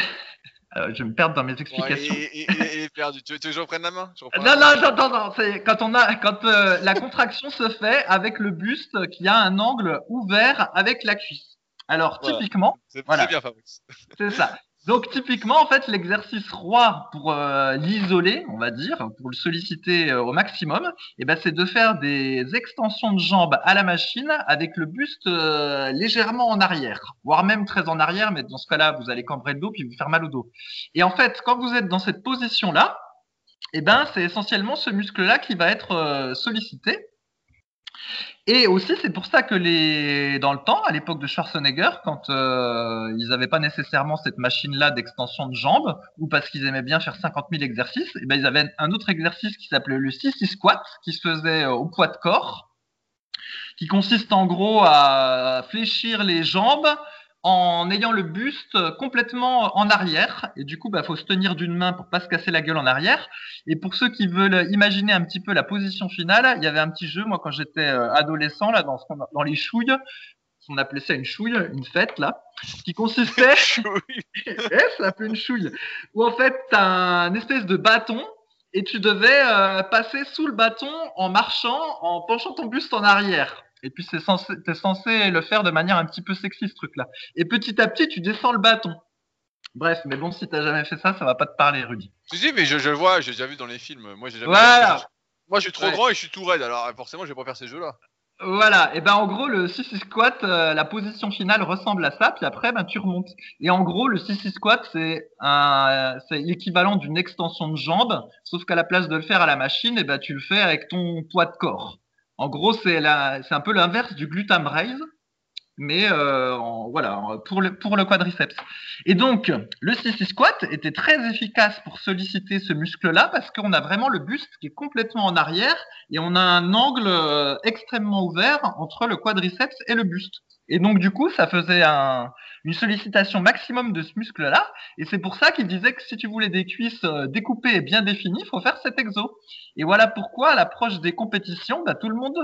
euh, je vais me perdre dans mes explications. il, est perdu. Tu veux, que je reprenne la main? Non, non, non, non, C'est quand on a, quand euh, la contraction se fait avec le buste qui a un angle ouvert avec la cuisse. Alors typiquement, c'est bien Fabrice. C'est ça. Donc typiquement, en fait, l'exercice roi pour euh, l'isoler, on va dire, pour le solliciter euh, au maximum, eh ben, c'est de faire des extensions de jambes à la machine avec le buste euh, légèrement en arrière, voire même très en arrière, mais dans ce cas-là, vous allez cambrer le dos puis vous faire mal au dos. Et en fait, quand vous êtes dans cette position-là, eh ben, c'est essentiellement ce muscle-là qui va être sollicité. Et aussi, c'est pour ça que les, dans le temps, à l'époque de Schwarzenegger, quand euh, ils n'avaient pas nécessairement cette machine-là d'extension de jambes, ou parce qu'ils aimaient bien faire 50 000 exercices, et eh ben ils avaient un autre exercice qui s'appelait le 6 squat, qui se faisait euh, au poids de corps, qui consiste en gros à fléchir les jambes en ayant le buste complètement en arrière. Et du coup, il bah, faut se tenir d'une main pour pas se casser la gueule en arrière. Et pour ceux qui veulent imaginer un petit peu la position finale, il y avait un petit jeu, moi, quand j'étais euh, adolescent, là, dans, dans les chouilles, on appelait ça une chouille, une fête, là, qui consistait. ça s'appelait une chouille. Où en fait, tu as un espèce de bâton et tu devais euh, passer sous le bâton en marchant, en penchant ton buste en arrière. Et puis, c'est censé, es censé le faire de manière un petit peu sexy, ce truc-là. Et petit à petit, tu descends le bâton. Bref, mais bon, si t'as jamais fait ça, ça va pas te parler, Rudy. Si, si, mais je, le vois, j'ai déjà vu dans les films. Moi, j'ai jamais voilà. Moi, je suis trop grand et je suis tout raide, alors forcément, je vais pas faire ces jeux-là. Voilà, et ben en gros le 6 squat, euh, la position finale ressemble à ça, puis après ben tu remontes. Et en gros le 6 squat c'est un, c'est l'équivalent d'une extension de jambe, sauf qu'à la place de le faire à la machine, et ben tu le fais avec ton poids de corps. En gros, c'est un peu l'inverse du glutam raise, mais euh, voilà, pour le, pour le quadriceps. Et donc, le CC squat était très efficace pour solliciter ce muscle-là parce qu'on a vraiment le buste qui est complètement en arrière et on a un angle euh, extrêmement ouvert entre le quadriceps et le buste. Et donc, du coup, ça faisait une sollicitation maximum de ce muscle-là. Et c'est pour ça qu'il disait que si tu voulais des cuisses euh, découpées et bien définies, il faut faire cet exo. Et voilà pourquoi, à l'approche des compétitions, bah, tout le monde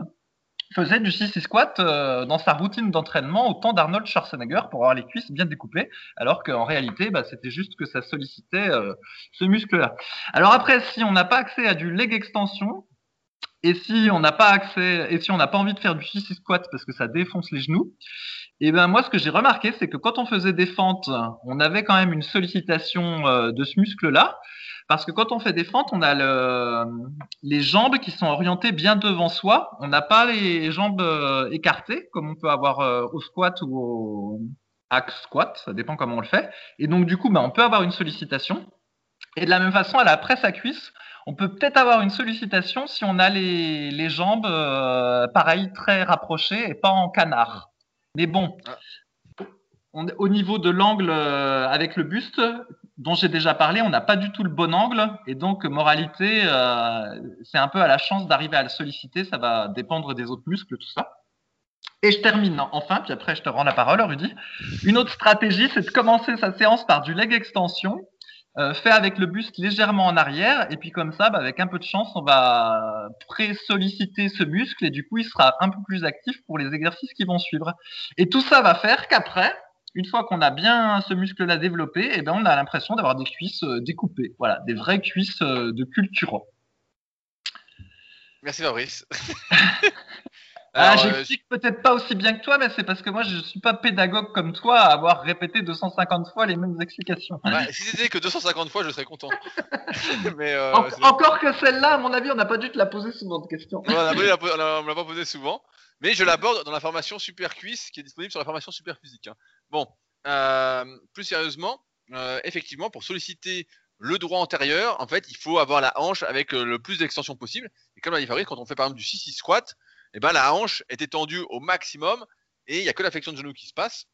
faisait du 6 squat euh, dans sa routine d'entraînement au temps d'Arnold Schwarzenegger pour avoir les cuisses bien découpées, alors qu'en réalité, bah, c'était juste que ça sollicitait euh, ce muscle-là. Alors après, si on n'a pas accès à du leg extension, et si on n'a pas accès, et si on n'a pas envie de faire du 6 squat parce que ça défonce les genoux, et eh ben moi ce que j'ai remarqué c'est que quand on faisait des fentes, on avait quand même une sollicitation euh, de ce muscle-là, parce que quand on fait des fentes, on a le, les jambes qui sont orientées bien devant soi. On n'a pas les jambes euh, écartées comme on peut avoir euh, au squat ou au, hack squat, ça dépend comment on le fait. Et donc du coup, bah, on peut avoir une sollicitation. Et de la même façon, à la presse à cuisse, on peut peut-être avoir une sollicitation si on a les, jambes, euh, pareil, très rapprochées et pas en canard. Mais bon, ah. au niveau de l'angle euh, avec le buste, dont j'ai déjà parlé, on n'a pas du tout le bon angle. Et donc, moralité, euh, c'est un peu à la chance d'arriver à le solliciter. Ça va dépendre des autres muscles, tout ça. Et je termine enfin, puis après je te rends la parole, Rudy. Une autre stratégie, c'est de commencer sa séance par du leg extension euh, fait avec le buste légèrement en arrière, et puis comme ça, bah, avec un peu de chance, on va pré-solliciter ce muscle, et du coup, il sera un peu plus actif pour les exercices qui vont suivre. Et tout ça va faire qu'après, une fois qu'on a bien ce muscle-là développé, eh ben, on a l'impression d'avoir des cuisses euh, découpées, voilà, des vraies cuisses euh, de culture. Merci Fabrice. Ah, j'explique peut-être pas aussi bien que toi, mais c'est parce que moi, je suis pas pédagogue comme toi à avoir répété 250 fois les mêmes explications. si c'était que 250 fois, je serais content. mais euh, encore que celle-là, à mon avis, on n'a pas dû te la poser souvent de questions. on ne l'a pas posé souvent, mais je l'aborde dans la formation Super Cuisse qui est disponible sur la formation Super Physique. Hein. Bon, euh, plus sérieusement, euh, effectivement, pour solliciter le droit antérieur, en fait, il faut avoir la hanche avec le plus d'extension possible. Et comme l'a dit Fabrice, quand on fait par exemple du 6-6 squat, et eh ben, la hanche est étendue au maximum et il n'y a que la flexion de genou qui se passe.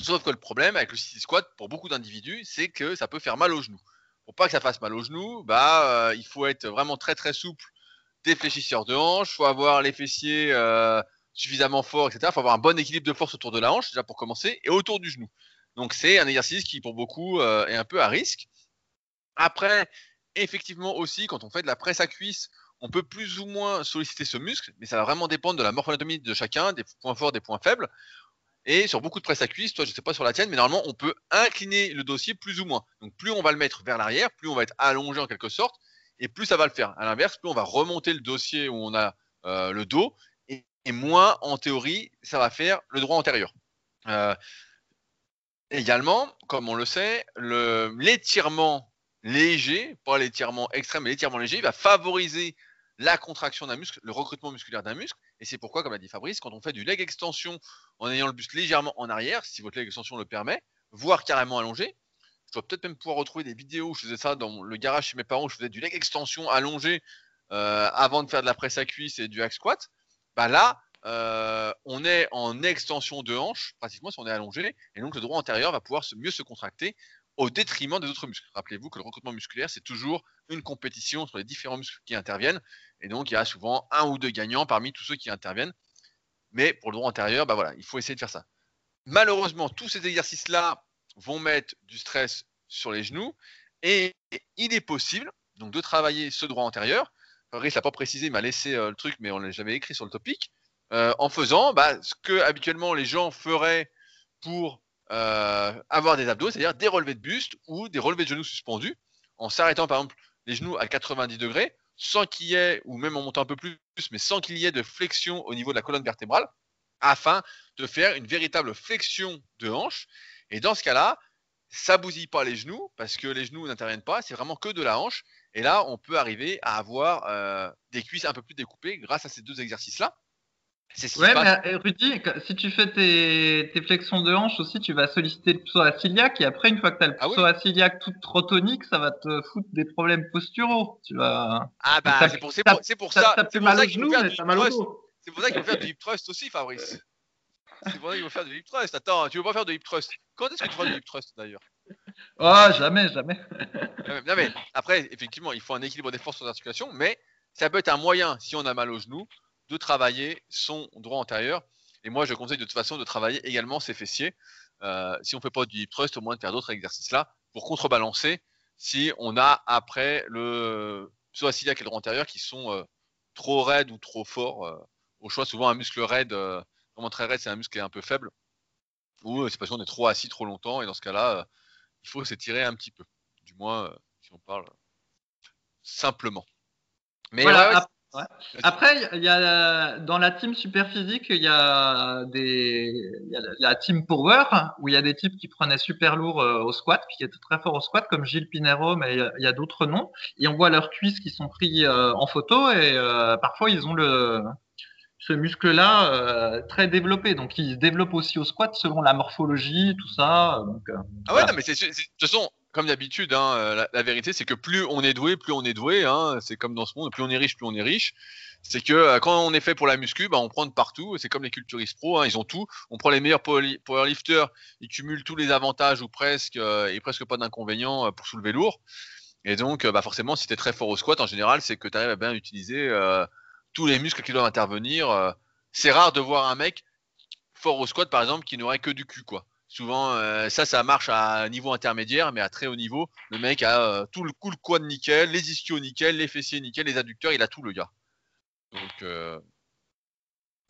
Sauf que le problème avec le city squat pour beaucoup d'individus, c'est que ça peut faire mal au genou. Pour pas que ça fasse mal au genou, bah, euh, il faut être vraiment très très souple des fléchisseurs de hanche, faut avoir les fessiers euh, suffisamment forts, etc. Il faut avoir un bon équilibre de force autour de la hanche, déjà pour commencer, et autour du genou. Donc c'est un exercice qui pour beaucoup euh, est un peu à risque. Après, effectivement aussi, quand on fait de la presse à cuisse, on peut plus ou moins solliciter ce muscle, mais ça va vraiment dépendre de la morphoanatomie de chacun, des points forts, des points faibles. Et sur beaucoup de presse à cuisse, toi je ne sais pas sur la tienne, mais normalement on peut incliner le dossier plus ou moins. Donc plus on va le mettre vers l'arrière, plus on va être allongé en quelque sorte, et plus ça va le faire. À l'inverse, plus on va remonter le dossier où on a euh, le dos, et, moins en théorie ça va faire le droit antérieur. Euh, également, comme on le sait, l'étirement léger, pas l'étirement extrême, mais l'étirement léger, va favoriser la contraction d'un muscle, le recrutement musculaire d'un muscle. Et c'est pourquoi, comme a dit Fabrice, quand on fait du leg extension en ayant le buste légèrement en arrière, si votre leg extension le permet, voire carrément allongé, je dois peut-être même pouvoir retrouver des vidéos où je faisais ça dans le garage chez mes parents, où je faisais du leg extension allongé euh, avant de faire de la presse à cuisse et du hack squat. Bah là, euh, on est en extension de hanche, pratiquement si on est allongé, et donc le droit antérieur va pouvoir mieux se contracter au détriment des autres muscles. Rappelez-vous que le recrutement musculaire, c'est toujours une compétition entre les différents muscles qui interviennent. Et donc, il y a souvent un ou deux gagnants parmi tous ceux qui interviennent. Mais pour le droit antérieur, bah voilà, il faut essayer de faire ça. Malheureusement, tous ces exercices-là vont mettre du stress sur les genoux. Et il est possible donc de travailler ce droit antérieur. Fabrice l'a pas précisé, il m'a laissé euh, le truc, mais on j'avais écrit sur le topic. Euh, en faisant bah, ce que habituellement les gens feraient pour avoir des abdos, c'est-à-dire des relevés de buste ou des relevés de genoux suspendus, en s'arrêtant par exemple les genoux à 90 degrés, sans qu'il y ait, ou même en montant un peu plus, mais sans qu'il y ait de flexion au niveau de la colonne vertébrale, afin de faire une véritable flexion de hanche. Et dans ce cas-là, ça bousille pas les genoux, parce que les genoux n'interviennent pas, c'est vraiment que de la hanche. Et là, on peut arriver à avoir euh, des cuisses un peu plus découpées grâce à ces deux exercices-là ouais, mais euh, Rudy, si tu fais tes, flexions de hanche aussi, tu vas solliciter le psoas iliaque et après, une fois que tu as le ah psoas iliaque tout trop tonique, ça va te foutre des problèmes posturaux. Tu vas... Ah bah, c'est pour, pour, pour, ça. C'est pour ça qu'il faut faire du C'est pour ça qu'il faut faire du hip thrust aussi, Fabrice. C'est pour ça qu'il faut faire du hip thrust. Attends, tu veux pas faire de hip thrust Quand est-ce que tu feras du hip thrust d'ailleurs? Oh, jamais, jamais. non, mais après, effectivement, il faut un équilibre des forces sur l'articulation, mais ça peut être un moyen, si on a mal au genou, de travailler son droit antérieur. Et moi, je conseille de toute façon de travailler également ses fessiers. Euh, si on ne fait pas du hip thrust, au moins de faire d'autres exercices là pour contrebalancer si on a après le iliaque et le droit antérieur qui sont euh, trop raides ou trop forts. Euh, au choix, souvent un muscle raide, vraiment très raide, c'est un muscle qui est un peu faible. Ou c'est parce qu'on est trop assis trop longtemps et dans ce cas-là, il faut s'étirer un petit peu. Du moins, si on parle simplement. Mais voilà, après, il y a dans la team super physique, il y a des, il y a la team power où il y a des types qui prenaient super lourd euh, au squat, qui étaient très forts au squat, comme Gilles Pinero, mais il y a, d'autres noms. Et on voit leurs cuisses qui sont pris euh, en photo et euh, parfois ils ont le, ce muscle-là euh, très développé. Donc, il se développe aussi au squat selon la morphologie, tout ça. Donc, Ah ouais, voilà. non, mais c'est- de toute façon, comme d'habitude, hein, euh, la, vérité, c'est que plus on est doué, plus on est doué. Hein, c'est comme dans ce monde, plus on est riche, plus on est riche. C'est que euh, quand on est fait pour la muscu, bah, on prend de partout. C'est comme les culturistes pro, hein, ils ont tout. On prend les meilleurs powerli- powerlifters, ils cumulent tous les avantages ou presque, euh, et presque pas d'inconvénients pour soulever lourd. Et donc, bah, forcément, si tu très fort au squat, en général, c'est que tu arrives à bien utiliser tous les muscles qui doivent intervenir. c'est rare de voir un mec fort au squat, par exemple, qui n'aurait que du cul, quoi. Souvent, euh, ça, ça marche à niveau intermédiaire, mais à très haut niveau, le mec a euh, tout le coup le quad nickel, les ischios nickel, les fessiers nickel, les adducteurs, il a tout le gars. Donc, euh,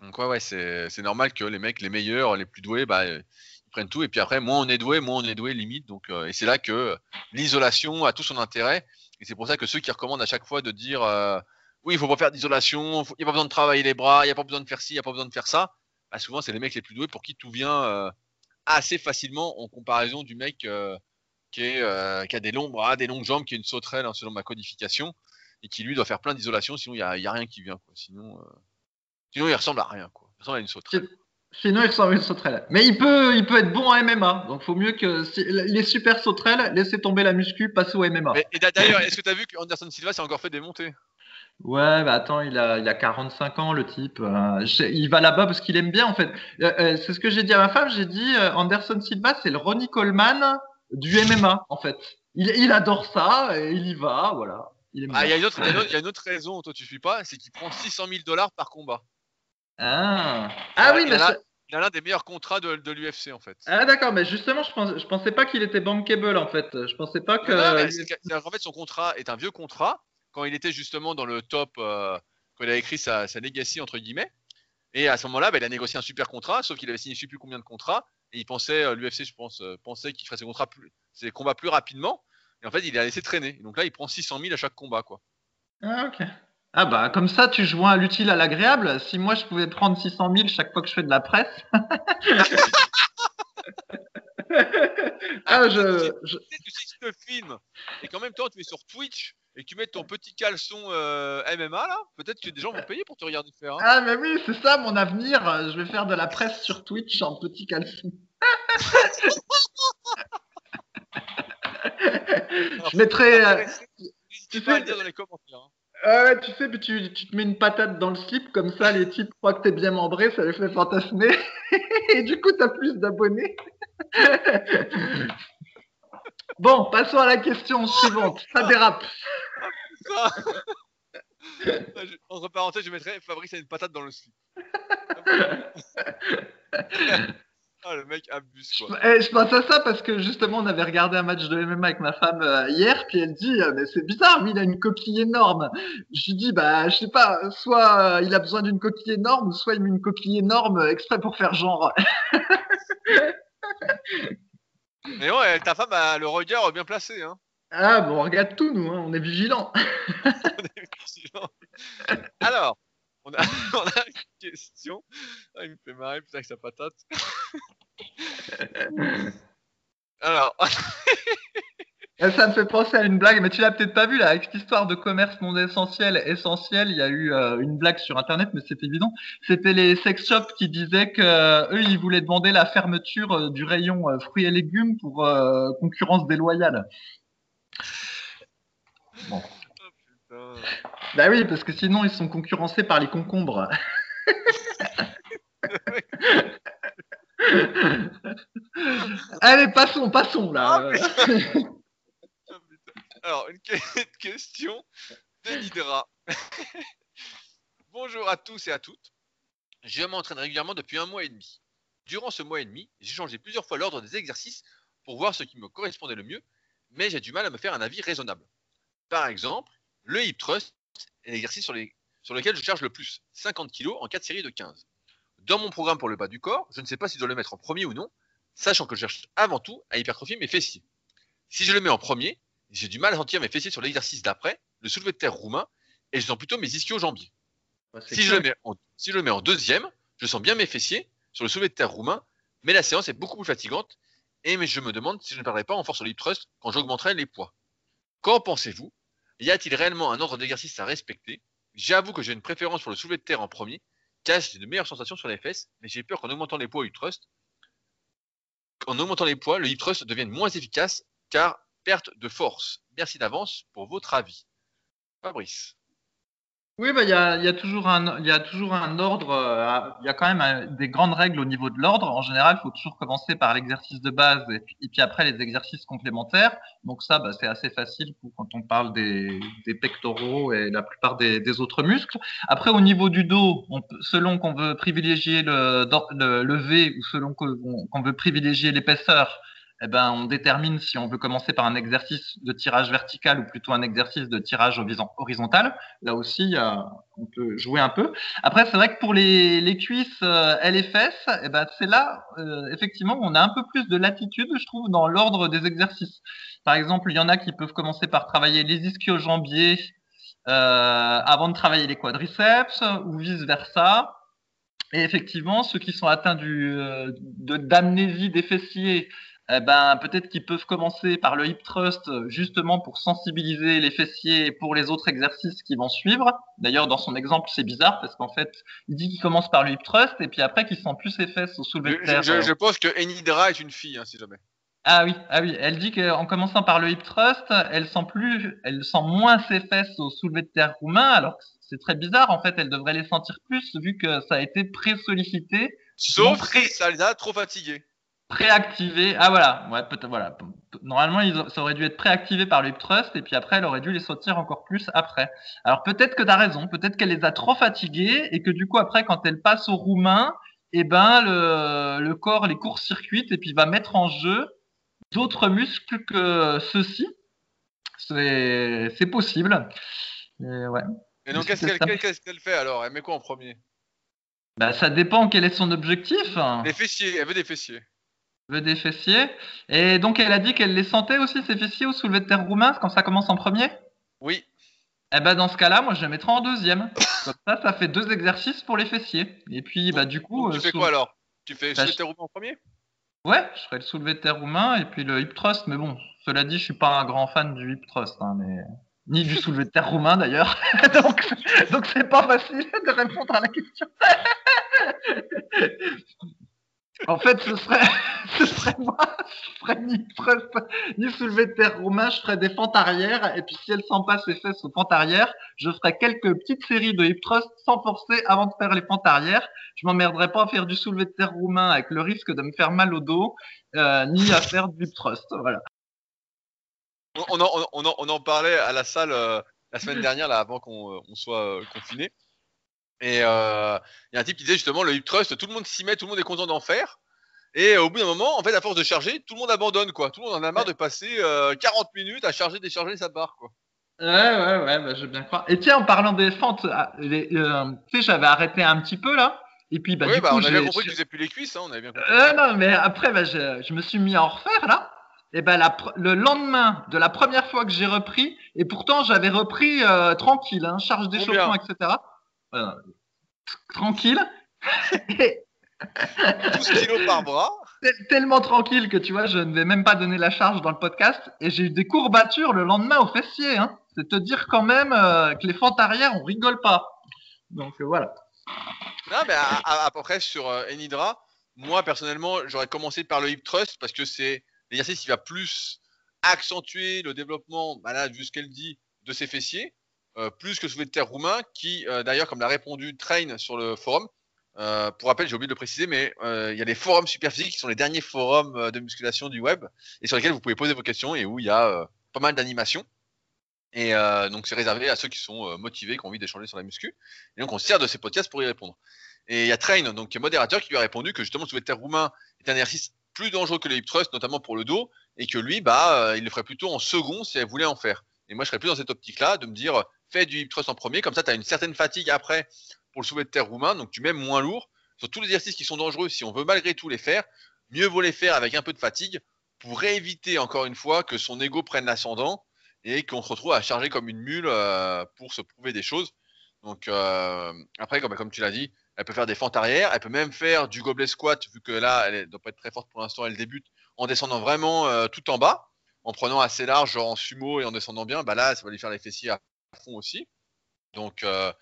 ouais, c'est normal que les mecs, les meilleurs, les plus doués, bah, ils prennent tout. Et puis après, moins on est doué, moins on est doué, limite. Et c'est là que l'isolation a tout son intérêt. Et c'est pour ça que ceux qui recommandent à chaque fois de dire, oui, il faut pas faire d'isolation, il n'y a pas besoin de travailler les bras, il n'y a pas besoin de faire ci, il n'y a pas besoin de faire ça. Bah, souvent, c'est les mecs les plus doués pour qui tout vient assez facilement en comparaison du mec euh, qui, est, euh, qui a des longs bras, des longues jambes, qui a une sauterelle hein, selon ma codification, et qui lui doit faire plein d'isolation, sinon il n'y a, rien qui vient. Quoi. Sinon, euh, sinon, il ressemble à rien. Quoi. Il ressemble à une sauterelle. Sinon, il ressemble à une sauterelle. Mais il peut, il peut être bon en MMA. Donc, faut mieux que si- les super sauterelles, laissez tomber la muscu, passez au MMA. Mais- et d'a- d'ailleurs, est-ce que tu as vu qu'Anderson Silva s'est encore fait démonter? Ouais, bah attends, il a, il a 45 ans, le type. Euh, il va là-bas parce qu'il aime bien, en fait. Euh, euh, c'est ce que j'ai dit à ma femme. J'ai dit, Anderson Silva, c'est le Ronnie Coleman du MMA, en fait. Il, il adore ça et il y va, voilà. Il aime Ah, il y, a une autre- y a une autre- il y a une autre raison, toi tu suis pas, c'est qu'il prend 600 000 dollars par combat. Ah, ah oui, mais il a l'un des meilleurs contrats de, de l'UFC en fait. ah d'accord, mais justement, je pense, je pensais pas qu'il était bankable, en fait. Je pensais pas que. Non, non, qu'en fait, son contrat est un vieux contrat. Quand il était justement dans le top, euh, quand il a écrit sa, sa legacy, entre guillemets. Et à ce moment-là, bah, il a négocié un super contrat, sauf qu'il avait signé je sais plus combien de contrats. Et il pensait, euh, l'UFC, je pense, euh, pensait qu'il ferait ses, contrats plus, ses combats plus rapidement. Et en fait, il a laissé traîner. Et donc là, il prend 600 000 à chaque combat, quoi. Ah, ok. Ah bah comme ça tu joins l'utile à l'agréable. Si moi je pouvais prendre 600 000 chaque fois que je fais de la presse. ah je, je- Tu sais, tu sais, tu te filmes et qu'en même temps tu es sur Twitch et que tu mets ton petit caleçon euh, MMA là, peut-être que des gens vont payer pour te regarder faire. hein. ah mais oui c'est ça mon avenir. Je vais faire de la presse sur Twitch en petit caleçon. je mettrai. euh, N'hésitez pas à le dire dans les commentaires. hein. Ah tu sais, tu, tu te mets une patate dans le slip, comme ça les types croient que t'es bien membré, ça les fait fantasmer. Et du coup, t'as plus d'abonnés. bon, passons à la question suivante. Ça dérape. Entre parenthèses, je mettrais Fabrice a une patate dans le slip. Ah, le mec abuse quoi. Eh, je pense à ça parce que justement, on avait regardé un match de MMA avec ma femme euh, hier, puis elle dit euh, Mais c'est bizarre, lui, il a une coquille énorme. Je lui dis Bah, je sais pas, soit euh, il a besoin d'une coquille énorme, soit il met une coquille énorme exprès pour faire genre. Mais ouais, ta femme a le regard bien placé. Hein. Ah, bon, on regarde tout, nous, hein, on est vigilants. Alors, on a, on a une question. Ah, il me fait marrer, putain, avec sa patate. Alors, Ça me fait penser à une blague, mais tu l'as peut-être pas vu là, avec cette histoire de commerce non essentiel, essentiel, il y a eu euh, une blague sur internet, mais c'était évident. C'était les sex shops qui disaient que euh, eux, ils voulaient demander la fermeture euh, du rayon fruits et légumes pour concurrence déloyale. putain. Bah oui, parce que sinon ils sont concurrencés par les concombres. Allez, passons, passons là. Putain. Alors, une que- question de Nidra. Bonjour à tous et à toutes. Je m'entraîne régulièrement depuis un mois et demi. Durant ce mois et demi, j'ai changé plusieurs fois l'ordre des exercices pour voir ce qui me correspondait le mieux, mais j'ai du mal à me faire un avis raisonnable. Par exemple, le hip thrust est l'exercice sur, sur lequel je charge le plus, 50 kg en 4 séries de 15. Dans mon programme pour le bas du corps, je ne sais pas si je dois le mettre en premier ou non, sachant que je cherche avant tout à hypertrophier mes fessiers. Si je le mets en premier, j'ai du mal à sentir mes fessiers sur l'exercice d'après, le soulevé de terre roumain, et je sens plutôt mes ischio-jambiers. Si je, le mets en, si je le mets en deuxième, je sens bien mes fessiers sur le soulevé de terre roumain, mais la séance est beaucoup plus fatigante, et mais je me demande si je ne perdrai pas en force sur le hip thrust quand j'augmenterai les poids. Qu'en pensez-vous? Y a-t-il réellement un ordre d'exercice à respecter? J'avoue que j'ai une préférence pour le soulevé de terre en premier, efficace, j'ai de meilleures sensations sur les fesses, mais j'ai peur qu'en augmentant les poids au hip thrust, en augmentant les poids, le hip thrust devienne moins efficace car perte de force. Merci d'avance pour votre avis. Fabrice. Oui, bah, il y, a, toujours un, ordre, euh, il y a quand même des grandes règles au niveau de l'ordre. En général, il faut toujours commencer par l'exercice de base et puis, après les exercices complémentaires. Donc ça, bah, c'est assez facile quand on parle des, pectoraux et la plupart des, autres muscles. Après, au niveau du dos, on selon qu'on veut privilégier le, le, le V ou selon qu'on veut privilégier l'épaisseur, eh ben, on détermine si on veut commencer par un exercice de tirage vertical ou plutôt un exercice de tirage horizontal. Là aussi, euh, on peut jouer un peu. Après, c'est vrai que pour les, les cuisses euh, LFS, eh ben, c'est là, euh, effectivement, on a un peu plus de latitude, je trouve, dans l'ordre des exercices. Par exemple, il y en a qui peuvent commencer par travailler les ischio-jambiers avant de travailler les quadriceps ou vice-versa. Et effectivement, ceux qui sont atteints du, d'amnésie des fessiers, eh ben, peut-être qu'ils peuvent commencer par le hip thrust justement pour sensibiliser les fessiers pour les autres exercices qui vont suivre. D'ailleurs, dans son exemple, c'est bizarre parce qu'en fait, il dit qu'il commence par le hip thrust et puis après qu'il sent plus ses fesses au soulevé de terre. Je, je, pense que Enidra est une fille, hein, si jamais. Ah oui, ah oui, elle dit qu'en commençant par le hip thrust, elle sent plus, elle sent moins ses fesses au soulevé de terre roumain, alors que c'est très bizarre. En fait, elle devrait les sentir plus vu que ça a été pré-sollicité. Sauf que ça les a trop fatiguées préactivé. Ah voilà, ouais, peut voilà. Normalement, ils, ça aurait dû être préactivé par le hip thrust et puis après, elle aurait dû les sortir encore plus après. Alors peut-être que tu as raison, peut-être qu'elle les a trop fatigués et que du coup après, quand elle passe au roumain, eh ben le, le corps les court-circuite et puis va mettre en jeu d'autres muscles que ceux-ci. C'est possible. Et, ouais. Et donc qu'est-ce qu'elle fait alors? Elle met quoi en premier? Bah, ça dépend quel est son objectif. Les fessiers, elle veut des fessiers des fessiers. Et donc, elle a dit qu'elle les sentait aussi, ces fessiers, au soulevé de terre roumain, quand ça commence en premier? Oui. Eh ben, dans ce cas-là, moi, je les mettrais en deuxième. Comme ça, ça fait deux exercices pour les fessiers. Et puis, bah, du coup. tu euh, fais quoi alors? Tu fais le bah, soulevé de terre roumain en premier? Ouais, je ferais le soulevé de terre roumain et puis le hip thrust. Mais bon, cela dit, je suis pas un grand fan du hip thrust, hein, mais ni du soulevé de terre roumain d'ailleurs. donc, donc c'est pas facile de répondre à la question. En fait, ce serait, ce serait moi, je ferais ni thrust, ni soulevé de terre roumain, je ferais des fentes arrière, et puis si elle sent pas ses fesses aux fentes arrière, je ferais quelques petites séries de hip thrust sans forcer avant de faire les fentes arrière. Je m'emmerderais pas à faire du soulevé de terre roumain avec le risque de me faire mal au dos, euh, ni à faire du hip thrust, voilà. On en, on on en parlait à la salle euh, la semaine dernière, là, avant qu'on euh, soit euh, confiné. Et euh, il y a un type qui disait justement le hip thrust, tout le monde s'y met, tout le monde est content d'en faire. Et au bout d'un moment, en fait, à force de charger, tout le monde abandonne, quoi. Tout le monde en a marre de passer 40 euh, minutes à charger, décharger sa barre, quoi. Ouais, ouais, ouais, bah, je veux bien croire. Et tiens, en parlant des fentes, ah, euh, tu sais, j'avais arrêté un petit peu là. Et puis, bah, oui, du bah, coup, on avait compris que tu faisais plus les cuisses, hein, on avait bien compris. Euh, non, mais après, bah, je, je, me suis mis à en refaire là. Et ben la, le lendemain de la première fois que j'ai repris, et pourtant j'avais repris euh, tranquille, hein, charge d'échauffement, etc. Euh, tranquille. 12 kilos par bras. Tellement tranquille que tu vois, je ne vais même pas donner la charge dans le podcast. Et j'ai eu des courbatures le lendemain au fessier. Hein. C'est te dire quand même euh, que les fentes arrière, on rigole pas. Donc euh, voilà. Non, mais à, à, peu près sur euh, Enidra, moi personnellement, j'aurais commencé par le hip thrust parce que c'est l'exercice qui va plus accentuer le développement, bah là, vu ce qu'elle dit, de ses fessiers. Euh, plus que terre roumain, qui euh, d'ailleurs, comme l'a répondu Train sur le forum, euh, pour rappel, j'ai oublié de le préciser, mais il y a les forums Superphysique qui sont les derniers forums de musculation du web et sur lesquels vous pouvez poser vos questions et où il y a pas mal d'animations. Et donc c'est réservé à ceux qui sont motivés, qui ont envie d'échanger sur la muscu. Et donc on sert de ces podcasts pour y répondre. Et il y a Train, donc qui est modérateur, qui lui a répondu que justement le terre roumain est un exercice plus dangereux que le hip thrust, notamment pour le dos, et que lui, bah, il le ferait plutôt en second si elle voulait en faire. Et moi, je serais plus dans cette optique-là de me dire, fais du hip thrust en premier, comme ça tu as une certaine fatigue après pour le soulevé de terre roumain, donc tu mets moins lourd. Sur tous les exercices qui sont dangereux, si on veut malgré tout les faire, mieux vaut les faire avec un peu de fatigue pour éviter encore une fois que son ego prenne l'ascendant et qu'on se retrouve à charger comme une mule euh, pour se prouver des choses. Donc euh, après, comme, tu l'as dit, elle peut faire des fentes arrière, elle peut même faire du gobelet squat, vu que là, elle ne doit pas être très forte pour l'instant, elle débute en descendant vraiment euh, tout en bas, en prenant assez large, genre en sumo et en descendant bien, bah là, ça va lui faire les fessiers à fond aussi. Donc, euh,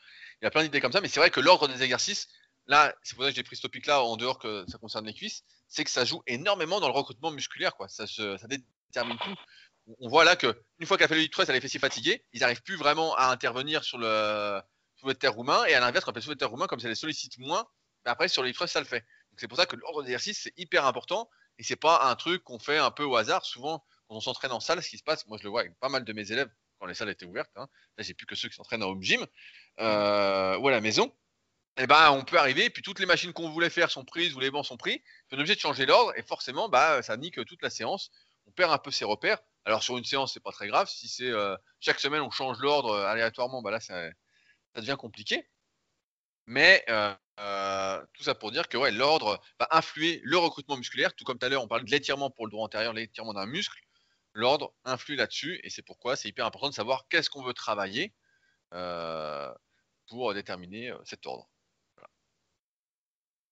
il y a plein d'idées comme ça, mais c'est vrai que l'ordre des exercices là, c'est pour ça que j'ai pris ce topic-là en dehors que ça concerne les cuisses, c'est que ça joue énormément dans le recrutement musculaire, quoi. Ça, ça détermine tout. On voit là que une fois qu'elle fait le hip thrust, elle est fessiers fatiguée, ils n'arrivent plus vraiment à intervenir sur le soulevé roumain, et à l'inverse, quand le soulevé roumain, comme ça les sollicite moins, bah après sur le hip thrust, ça le fait. C'est pour ça que l'ordre d'exercice c'est hyper important, et c'est pas un truc qu'on fait un peu au hasard. Souvent, quand on s'entraîne en salle, ce qui se passe, moi je le vois avec pas mal de mes élèves quand les salles étaient ouvertes. Hein, là, j'ai plus que ceux qui s'entraînent en home gym euh, ou à la maison. Et eh ben, on peut arriver, puis toutes les machines qu'on voulait faire sont prises ou les bancs sont pris. On est obligé de changer l'ordre et forcément, bah, ça nique toute la séance. On perd un peu ses repères. Alors sur une séance, c'est pas très grave. Si c'est euh, chaque semaine on change l'ordre euh, aléatoirement, bah là ça, ça, devient compliqué. Mais euh, tout ça pour dire que ouais, l'ordre va influer le recrutement musculaire. Tout comme tout à l'heure, on parle de l'étirement pour le dos antérieur, l'étirement d'un muscle. L'ordre influe là-dessus et c'est pourquoi c'est hyper important de savoir qu'est-ce qu'on veut travailler pour déterminer cet ordre.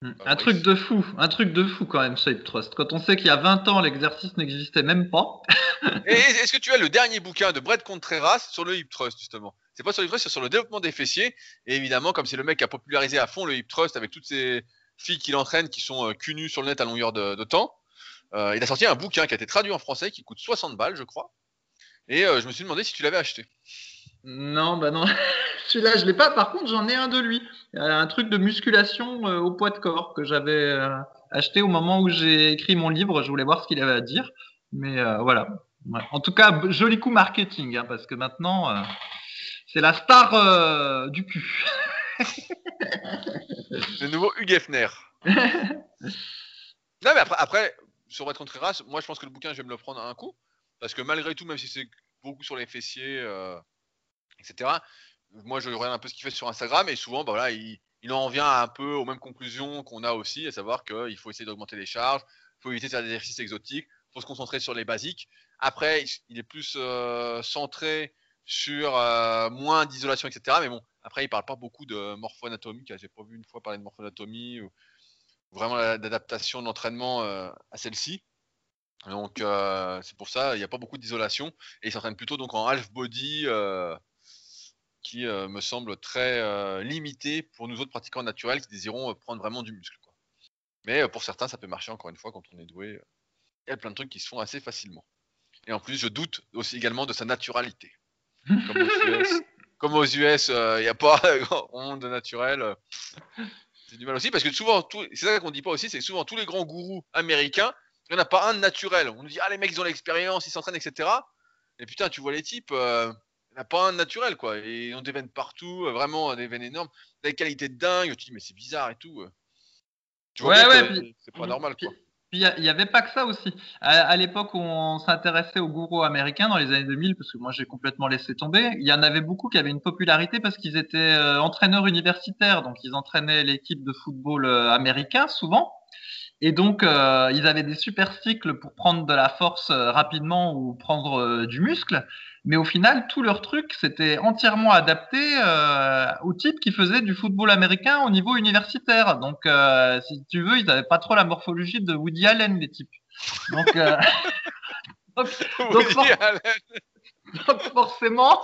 Hmm. Un truc de fou, un truc de fou quand même, Shape Trust. Quand on sait qu'il y a 20 ans, l'exercice n'existait même pas. Est-ce que tu as le dernier bouquin de Brett Contreras sur le hip trust, justement? C'est pas sur le hip trust, c'est sur le développement des fessiers. Et évidemment, comme c'est le mec qui a popularisé à fond le hip trust avec toutes ces filles qu'il entraîne qui sont euh, sur le net à longueur de, temps, euh, il a sorti un bouquin qui a été traduit en français qui coûte 60 balles, je crois. Et euh, je me suis demandé si tu l'avais acheté. Non, bah non. Celui-là, je l'ai pas. Par contre, j'en ai un de lui. Un truc de musculation euh, au poids de corps que j'avais euh, acheté au moment où j'ai écrit mon livre. Je voulais voir ce qu'il avait à dire. Mais euh, voilà. En tout cas, joli coup marketing, hein, parce que maintenant, c'est la star du cul. Le nouveau Hugh Hefner. non, mais après, après sur très race, moi je pense que le bouquin, je vais me le prendre à un coup. Parce que malgré tout, même si c'est beaucoup sur les fessiers, etc. Moi, je regarde un peu ce qu'il fait sur Instagram et souvent, bah, voilà, il, en vient un peu aux mêmes conclusions qu'on a aussi, à savoir qu'il faut essayer d'augmenter les charges, il faut éviter de faire des exercices exotiques, il faut se concentrer sur les basiques. Après, il est plus euh, centré sur euh, moins d'isolation, etc. Mais bon, après, il parle pas beaucoup de morpho-anatomie. J'ai pas vu une fois parler de morpho-anatomie ou vraiment d'adaptation de l'entraînement euh, à celle-ci. Donc, c'est pour ça, il n'y a pas beaucoup d'isolation. Et il s'entraîne plutôt donc en half body qui euh, me semble très euh, limité pour nous autres pratiquants naturels qui désirons euh, prendre vraiment du muscle. Mais pour certains, ça peut marcher encore une fois quand on est doué. Il y a plein de trucs qui se font assez facilement. Et en plus, je doute aussi également de sa naturalité. Comme aux US, il n'y a pas grand monde naturel. Du mal aussi parce que souvent, c'est ça qu'on dit pas aussi, c'est que souvent tous les grands gourous américains, il n'y en a pas un de naturel. On nous dit, ah les mecs, ils ont l'expérience, ils s'entraînent, etc. Et putain, tu vois les types, n'a pas un naturel, quoi. Et on des veines partout, euh, vraiment des veines énormes, des qualités de dingue. Tu te dis, mais c'est bizarre et tout. Euh. Tu vois ouais, ouais, c'est pas normal, quoi. Puis il n'y avait pas que ça aussi. À, l'époque où on s'intéressait aux gourous américains dans les années 2000, parce que moi j'ai complètement laissé tomber, il y en avait beaucoup qui avaient une popularité parce qu'ils étaient euh, entraîneurs universitaires, donc ils entraînaient l'équipe de football américain souvent. Et donc, ils avaient des super cycles pour prendre de la force rapidement ou prendre du muscle. Mais au final, tout leur truc, c'était entièrement adapté euh, aux types qui faisaient du football américain au niveau universitaire. Donc, euh, si tu veux, ils n'avaient pas trop la morphologie de Woody Allen, les types. Donc, euh, donc, forcément,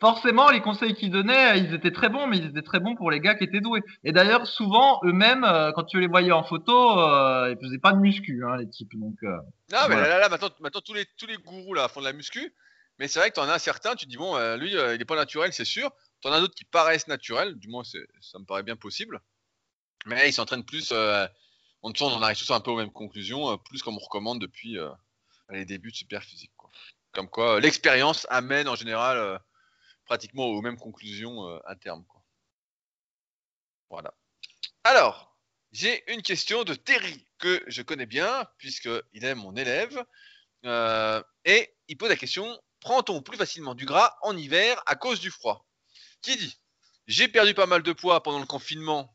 forcément, les conseils qu'ils donnaient, ils étaient très bons, mais ils étaient très bons pour les gars qui étaient doués. Et d'ailleurs, souvent, eux-mêmes, quand tu les voyais en photo, ils faisaient pas de muscu, hein, les types. Donc, non, mais là, là, maintenant, maintenant, tous les tous les gourous là font de la muscu. Mais c'est vrai que tu en as certains, tu te dis, bon, euh, lui, euh, il n'est pas naturel, c'est sûr. Tu en as d'autres qui paraissent naturels, du moins, ça me paraît bien possible. Mais ils s'entraînent plus. Euh, on en arrive tous un peu aux mêmes conclusions, plus comme on recommande depuis les débuts de super physique. Comme quoi, l'expérience amène en général pratiquement aux mêmes conclusions à terme. Voilà. Alors, j'ai une question de Terry que je connais bien, puisqu'il est mon élève. et il pose la question prend-on plus facilement du gras en hiver à cause du froid? Qui dit J'ai perdu pas mal de poids pendant le confinement,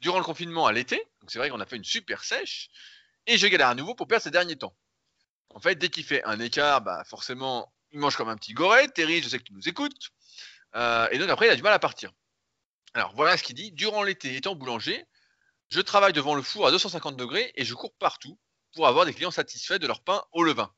durant le confinement à l'été, donc c'est vrai qu'on a fait une super sèche, et je galère à nouveau pour perdre ces derniers temps. En fait, dès qu'il fait un écart, bah forcément, il mange comme un petit goret. Terry, je sais que tu nous écoutes. Euh, et donc après, il a du mal à partir. Alors voilà ce qu'il dit. Durant l'été, étant boulanger, je travaille devant le four à 250 degrés et je cours partout pour avoir des clients satisfaits de leur pain au levain.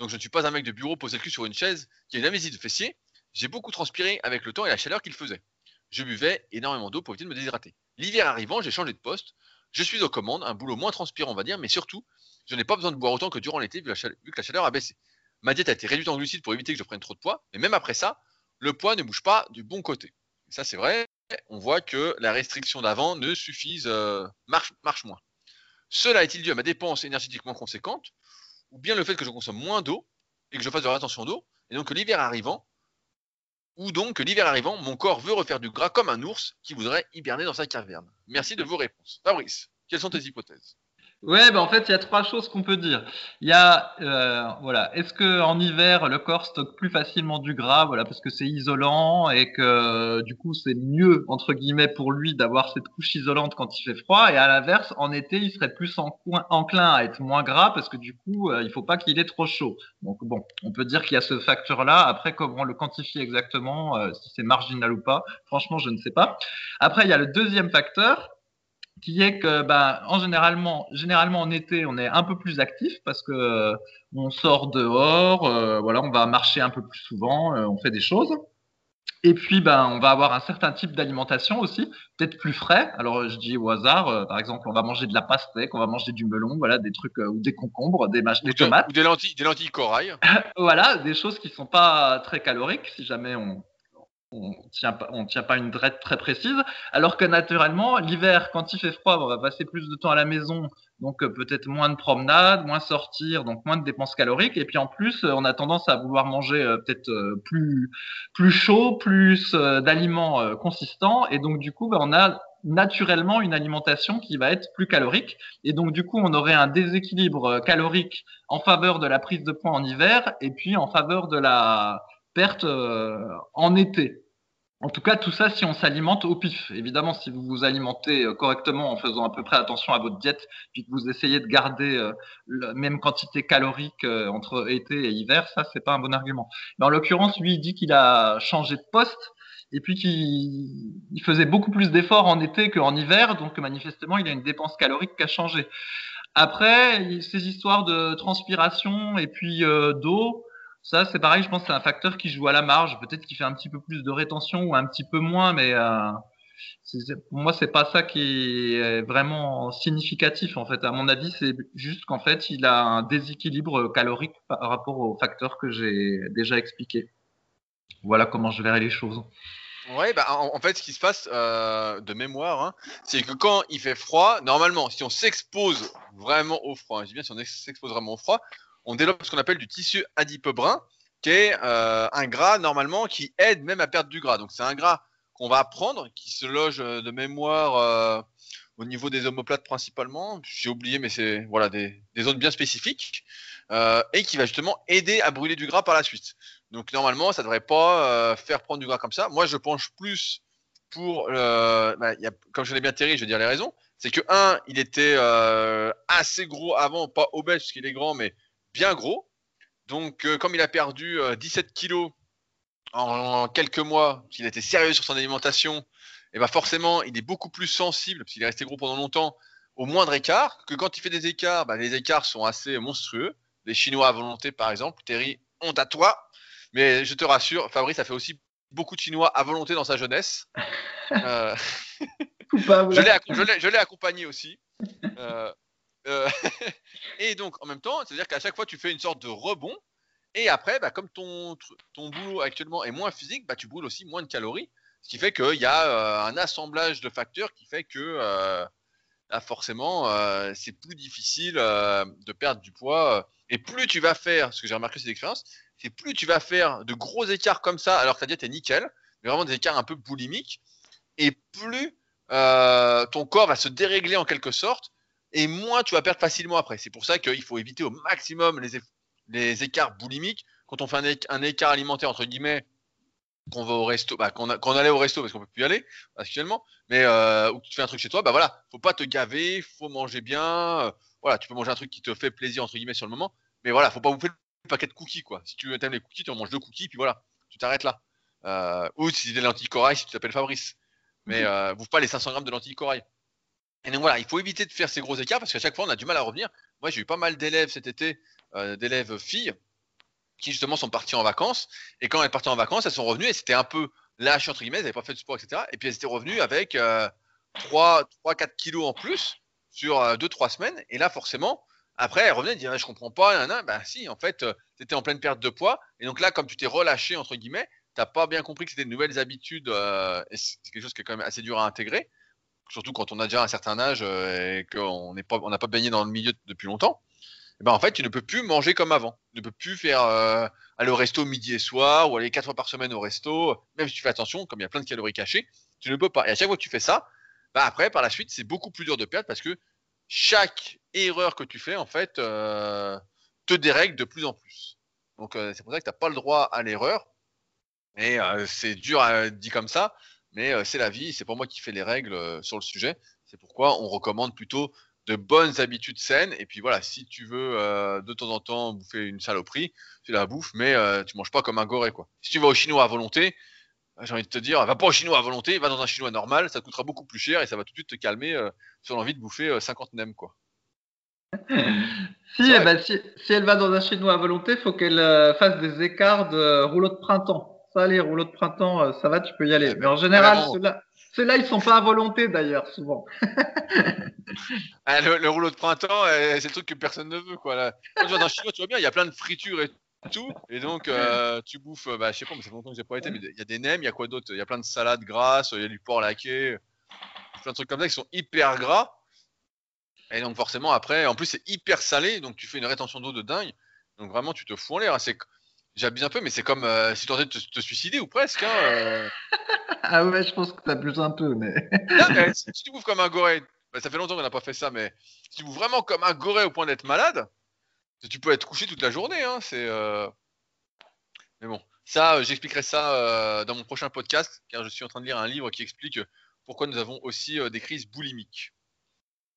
Donc je ne suis pas un mec de bureau posé le cul sur une chaise qui a une amnésie de fessier. J'ai beaucoup transpiré avec le temps et la chaleur qu'il faisait. Je buvais énormément d'eau pour éviter de me déshydrater. L'hiver arrivant, j'ai changé de poste. Je suis aux commandes, un boulot moins transpirant, on va dire, mais surtout, je n'ai pas besoin de boire autant que durant l'été, vu, que la chaleur a baissé. Ma diète a été réduite en glucides pour éviter que je prenne trop de poids, mais même après ça, le poids ne bouge pas du bon côté. ça, c'est vrai. On voit que la restriction d'avant ne suffise, euh, marche, moins. Cela est-il dû à ma dépense énergétique moins conséquente, ou bien le fait que je consomme moins d'eau et que je fasse de la rétention d'eau, et donc que l'hiver arrivant, ou donc que l'hiver arrivant, mon corps veut refaire du gras comme un ours qui voudrait hiberner dans sa caverne. Merci de vos réponses. Fabrice, quelles sont tes hypothèses? Ouais, bah en fait, il y a trois choses qu'on peut dire. Il y a, euh, voilà, est-ce que en hiver le corps stocke plus facilement du gras, voilà, parce que c'est isolant et que du coup c'est mieux entre guillemets pour lui d'avoir cette couche isolante quand il fait froid, et à l'inverse, en été, il serait plus enclin à être moins gras parce que du coup, euh, il faut pas qu'il ait trop chaud. Donc bon, on peut dire qu'il y a ce facteur-là. Après, comment on le quantifie exactement, euh, si c'est marginal ou pas, franchement, je ne sais pas. Après, il y a le deuxième facteur qui est que ben, en généralement, généralement en été, on est un peu plus actif parce que euh, on sort dehors, euh, voilà, on va marcher un peu plus souvent, euh, on fait des choses. Et puis, ben, on va avoir un certain type d'alimentation aussi, peut-être plus frais. Alors, je dis au hasard, par exemple, on va manger de la pastèque, on va manger du melon, voilà, des trucs ou des concombres, des, des tomates, ou des lentilles, des lentilles corail. voilà, des choses qui sont pas très caloriques si jamais on, on tient pas, on tient pas une drette très précise. Alors que naturellement, l'hiver, quand il fait froid, on va passer plus de temps à la maison, donc euh, peut-être moins de promenades, moins sortir, donc moins de dépenses caloriques. Et puis en plus, euh, on a tendance à vouloir manger euh, peut-être plus plus chaud, plus d'aliments consistants. Et donc du coup, bah, on a naturellement une alimentation qui va être plus calorique. Et donc du coup, on aurait un déséquilibre calorique en faveur de la prise de poids en hiver et puis en faveur de la perte en été. En tout cas, tout ça si on s'alimente au pif. Évidemment, si vous vous alimentez euh, correctement en faisant à peu près attention à votre diète, puis que vous essayez de garder euh, la même quantité calorique euh, entre été et hiver, ça, c'est pas un bon argument. Mais en l'occurrence, lui, il dit qu'il a changé de poste et puis qu'il faisait beaucoup plus d'efforts en été qu'en hiver, donc manifestement, il a une dépense calorique qui a changé. Après, ces histoires de transpiration et puis d'eau, ça, c'est pareil, je pense que c'est un facteur qui joue à la marge. Peut-être qu'il fait un petit peu plus de rétention ou un petit peu moins, mais euh, pour moi, c'est pas ça qui est vraiment significatif. En fait, à mon avis, c'est juste qu'en fait, il a un déséquilibre calorique par rapport aux facteurs que j'ai déjà expliqués. Voilà comment je verrai les choses. Ouais, bah en, fait, ce qui se passe euh, de mémoire, hein, c'est que quand il fait froid, normalement, si on s'expose vraiment au froid, hein, je dis bien si on s'expose vraiment au froid, on développe ce qu'on appelle du tissu adipeux brun, qui est euh, un gras normalement qui aide même à perdre du gras. Donc c'est un gras qu'on va prendre, qui se loge euh, de mémoire euh, au niveau des omoplates principalement. J'ai oublié, mais c'est voilà des, zones bien spécifiques et qui va justement aider à brûler du gras par la suite. Donc normalement, ça devrait pas faire prendre du gras comme ça. Moi, je penche plus pour, bah, comme je l'ai bien terrible, je vais dire les raisons. C'est que un, il était assez gros avant, pas obèse parce qu'il est grand, mais bien gros. Donc, euh, comme il a perdu 17 euh, kilos en, quelques mois, qu'il était sérieux sur son alimentation, et eh ben forcément, il est beaucoup plus sensible, parce qu'il est resté gros pendant longtemps, au moindre écart, que quand il fait des écarts, bah, les écarts sont assez monstrueux. Les Chinois à volonté, par exemple, Terry, honte à toi. Mais je te rassure, Fabrice a fait aussi beaucoup de Chinois à volonté dans sa jeunesse. Euh, je l'ai accompagné aussi. Euh, et donc, en même temps, c'est-à-dire qu'à chaque fois, tu fais une sorte de rebond. Et après, bah, comme ton, ton boulot actuellement est moins physique, bah, tu brûles aussi moins de calories. Ce qui fait qu'il y a euh, un assemblage de facteurs qui fait que euh, forcément, c'est plus difficile de perdre du poids. Et plus tu vas faire, ce que j'ai remarqué cette expérience, c'est plus tu vas faire de gros écarts comme ça, alors que ta diète est nickel, mais vraiment des écarts un peu boulimiques, et plus ton corps va se dérégler en quelque sorte, et moins tu vas perdre facilement après. C'est pour ça qu'il faut éviter au maximum les, les écarts boulimiques. Quand on fait un, écart alimentaire, entre guillemets, qu'on va au resto, bah, qu'on, allait au resto parce qu'on peut plus y aller actuellement, mais euh, ou que tu fais un truc chez toi, bah voilà, faut pas te gaver, faut manger bien. Euh, voilà, tu peux manger un truc qui te fait plaisir entre guillemets sur le moment, mais voilà, faut pas vous faire le paquet de cookies quoi. Si tu aimes les cookies, tu en manges deux cookies, puis voilà, tu t'arrêtes là. Euh, ou si c'est des lentilles corail, si tu t'appelles Fabrice, mais euh, bouffe pas les 500 grammes de lentilles corail. Et donc voilà, il faut éviter de faire ces gros écarts parce qu'à chaque fois on a du mal à revenir. Moi j'ai eu pas mal d'élèves cet été, euh, d'élèves filles, qui justement sont partis en vacances. Et quand elles partaient en vacances, elles sont revenues et c'était un peu lâche entre guillemets, elles n'avaient pas fait de sport, etc. Et puis elles étaient revenues avec euh, 3-4 kilos en plus sur 2-3 semaines. Et là, forcément, après, elle revenait et disait, je comprends pas, nan, ben si, en fait, tu étais en pleine perte de poids. Et donc là, comme tu t'es relâché, entre guillemets, t'as pas bien compris que c'était de nouvelles habitudes. et c'est quelque chose qui est quand même assez dur à intégrer. Surtout quand on a déjà un certain âge et qu'on n'a pas, baigné dans le milieu depuis longtemps. Et ben en fait, tu ne peux plus manger comme avant. Tu ne peux plus faire aller au resto midi et soir ou aller quatre fois par semaine au resto. Même si tu fais attention, comme il y a plein de calories cachées, tu ne peux pas. Et à chaque fois que tu fais ça, bah après, par la suite, c'est beaucoup plus dur de perdre parce que chaque erreur que tu fais, en fait, euh, te dérègle de plus en plus. Donc, euh, c'est pour ça que tu n'as pas le droit à l'erreur. Et euh, c'est dur à dire comme ça, mais c'est la vie. C'est pour moi qui fais les règles sur le sujet. C'est pourquoi on recommande plutôt de bonnes habitudes saines. Et puis voilà, si tu veux de temps en temps bouffer une saloperie, tu la bouffes, mais tu manges pas comme un goré. Quoi. Si tu vas au chinois à volonté, j'ai envie de te dire, va pas au chinois à volonté, va dans un chinois normal, ça coûtera beaucoup plus cher et ça va tout de suite te calmer euh, sur l'envie de bouffer 50 euh, nems, quoi. si, eh ben, si, si, elle va dans un chinois à volonté, faut qu'elle euh, fasse des écarts de rouleau de printemps. Ça, les rouleaux de printemps, ça va, tu peux y aller. Mais en général, ceux-là, ceux-là, ils sont pas à volonté d'ailleurs, souvent. ah, le, rouleau de printemps, c'est le truc que personne ne veut, quoi. Là. Quand tu vas dans chinois, tu vois bien, il y a plein de fritures et tout. Et donc, euh, tu bouffes, bah, je sais pas, mais ça fait longtemps que j'ai pas été, mais il y a des nems, il y a quoi d'autre? Il y a plein de salades grasses, il y a du porc laqué, plein de trucs comme ça qui sont hyper gras. Et donc, forcément, après, en plus, c'est hyper salé, donc tu fais une rétention d'eau de dingue. Donc, vraiment, tu te fous en l'air. Hein. C'est J'abuse un peu, mais c'est comme euh, si tu de te, suicider ou presque. Hein, euh. ah ouais, je pense que t'abuses un peu, mais. non, mais si tu bouffes comme un goré, bah, ça fait longtemps qu'on n'a pas fait ça, mais si tu bouffes vraiment comme un goré au point d'être malade, tu peux être couché toute la journée, hein, c'est. Euh, mais bon, ça, j'expliquerai ça dans mon prochain podcast, car je suis en train de lire un livre qui explique pourquoi nous avons aussi des crises boulimiques.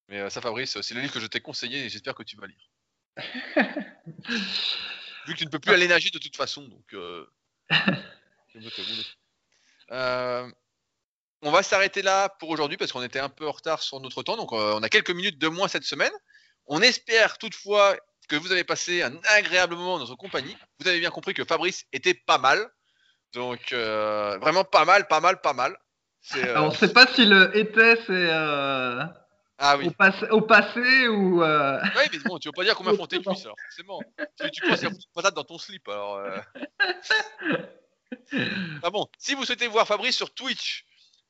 Mais ça, Fabrice, c'est le livre que je t'ai conseillé et j'espère que tu vas lire. Vu que tu ne peux plus aller nager de toute façon, donc. on va s'arrêter là pour aujourd'hui parce qu'on était un peu en retard sur notre temps, donc on a quelques minutes de moins cette semaine. On espère toutefois que vous avez passé un agréable moment dans notre compagnie. Vous avez bien compris que Fabrice était pas mal. Donc, euh, vraiment pas mal, pas mal, pas mal. Euh... on ne sait pas si le était, c'est euh, ah, oui. au, passé ou. Euh, oui, mais bon, tu veux pas dire combien font tes cuisses, alors, forcément. Tu, tu penses qu'il y a patate dans ton slip, alors. ah bon, si vous souhaitez voir Fabrice sur Twitch,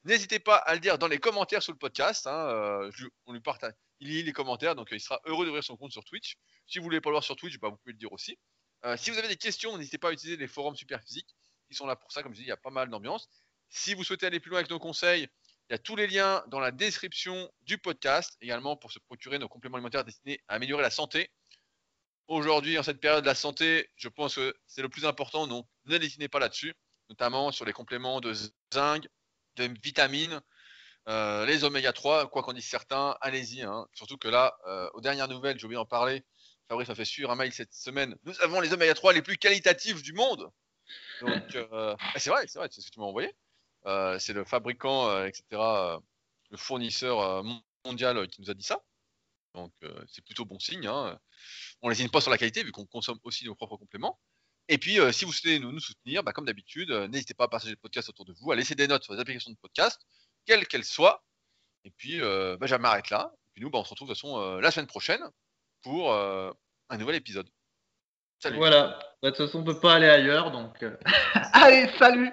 n'hésitez pas à le dire dans les commentaires sous le podcast. Hein, on lui partage il lit les commentaires, donc euh, il sera heureux d'ouvrir son compte sur Twitch. Si vous voulez pas le voir sur Twitch, bah, vous pouvez le dire aussi. Euh, si vous avez des questions, n'hésitez pas à utiliser les forums super physiques. Ils sont là pour ça, comme je dis, il y a pas mal d'ambiance. Si vous souhaitez aller plus loin avec nos conseils, il y a tous les liens dans la description du podcast, également pour se procurer nos compléments alimentaires destinés à améliorer la santé. Aujourd'hui, en cette période de la santé, je pense que c'est le plus important, donc ne dessinez pas là-dessus, notamment sur les compléments de zinc, de vitamines, euh, les oméga 3, quoi qu'en disent certains, allez-y. Hein. Surtout que là, euh, aux dernières nouvelles, j'ai oublié d'en parler. Fabrice a fait suivre un mail cette semaine. Nous avons les oméga 3 les plus qualitatifs du monde. Donc, euh, c'est vrai, c'est vrai, c'est ce que tu m'as envoyé. C'est le fabricant, etc., le fournisseur mondial qui nous a dit ça. Donc, c'est plutôt bon signe. Hein. On les pas sur la qualité vu qu'on consomme aussi nos propres compléments. Et puis, si vous souhaitez nous, nous soutenir, bah, comme d'habitude, n'hésitez pas à partager le podcast autour de vous, à laisser des notes sur les applications de podcast quelle qu'elle soit. Et puis, euh, bah, je m'arrête là. Et puis nous, bah, on se retrouve de toute façon euh, la semaine prochaine pour euh, un nouvel épisode. Salut. Voilà. Bah, de toute façon, on ne peut pas aller ailleurs. Donc, allez, salut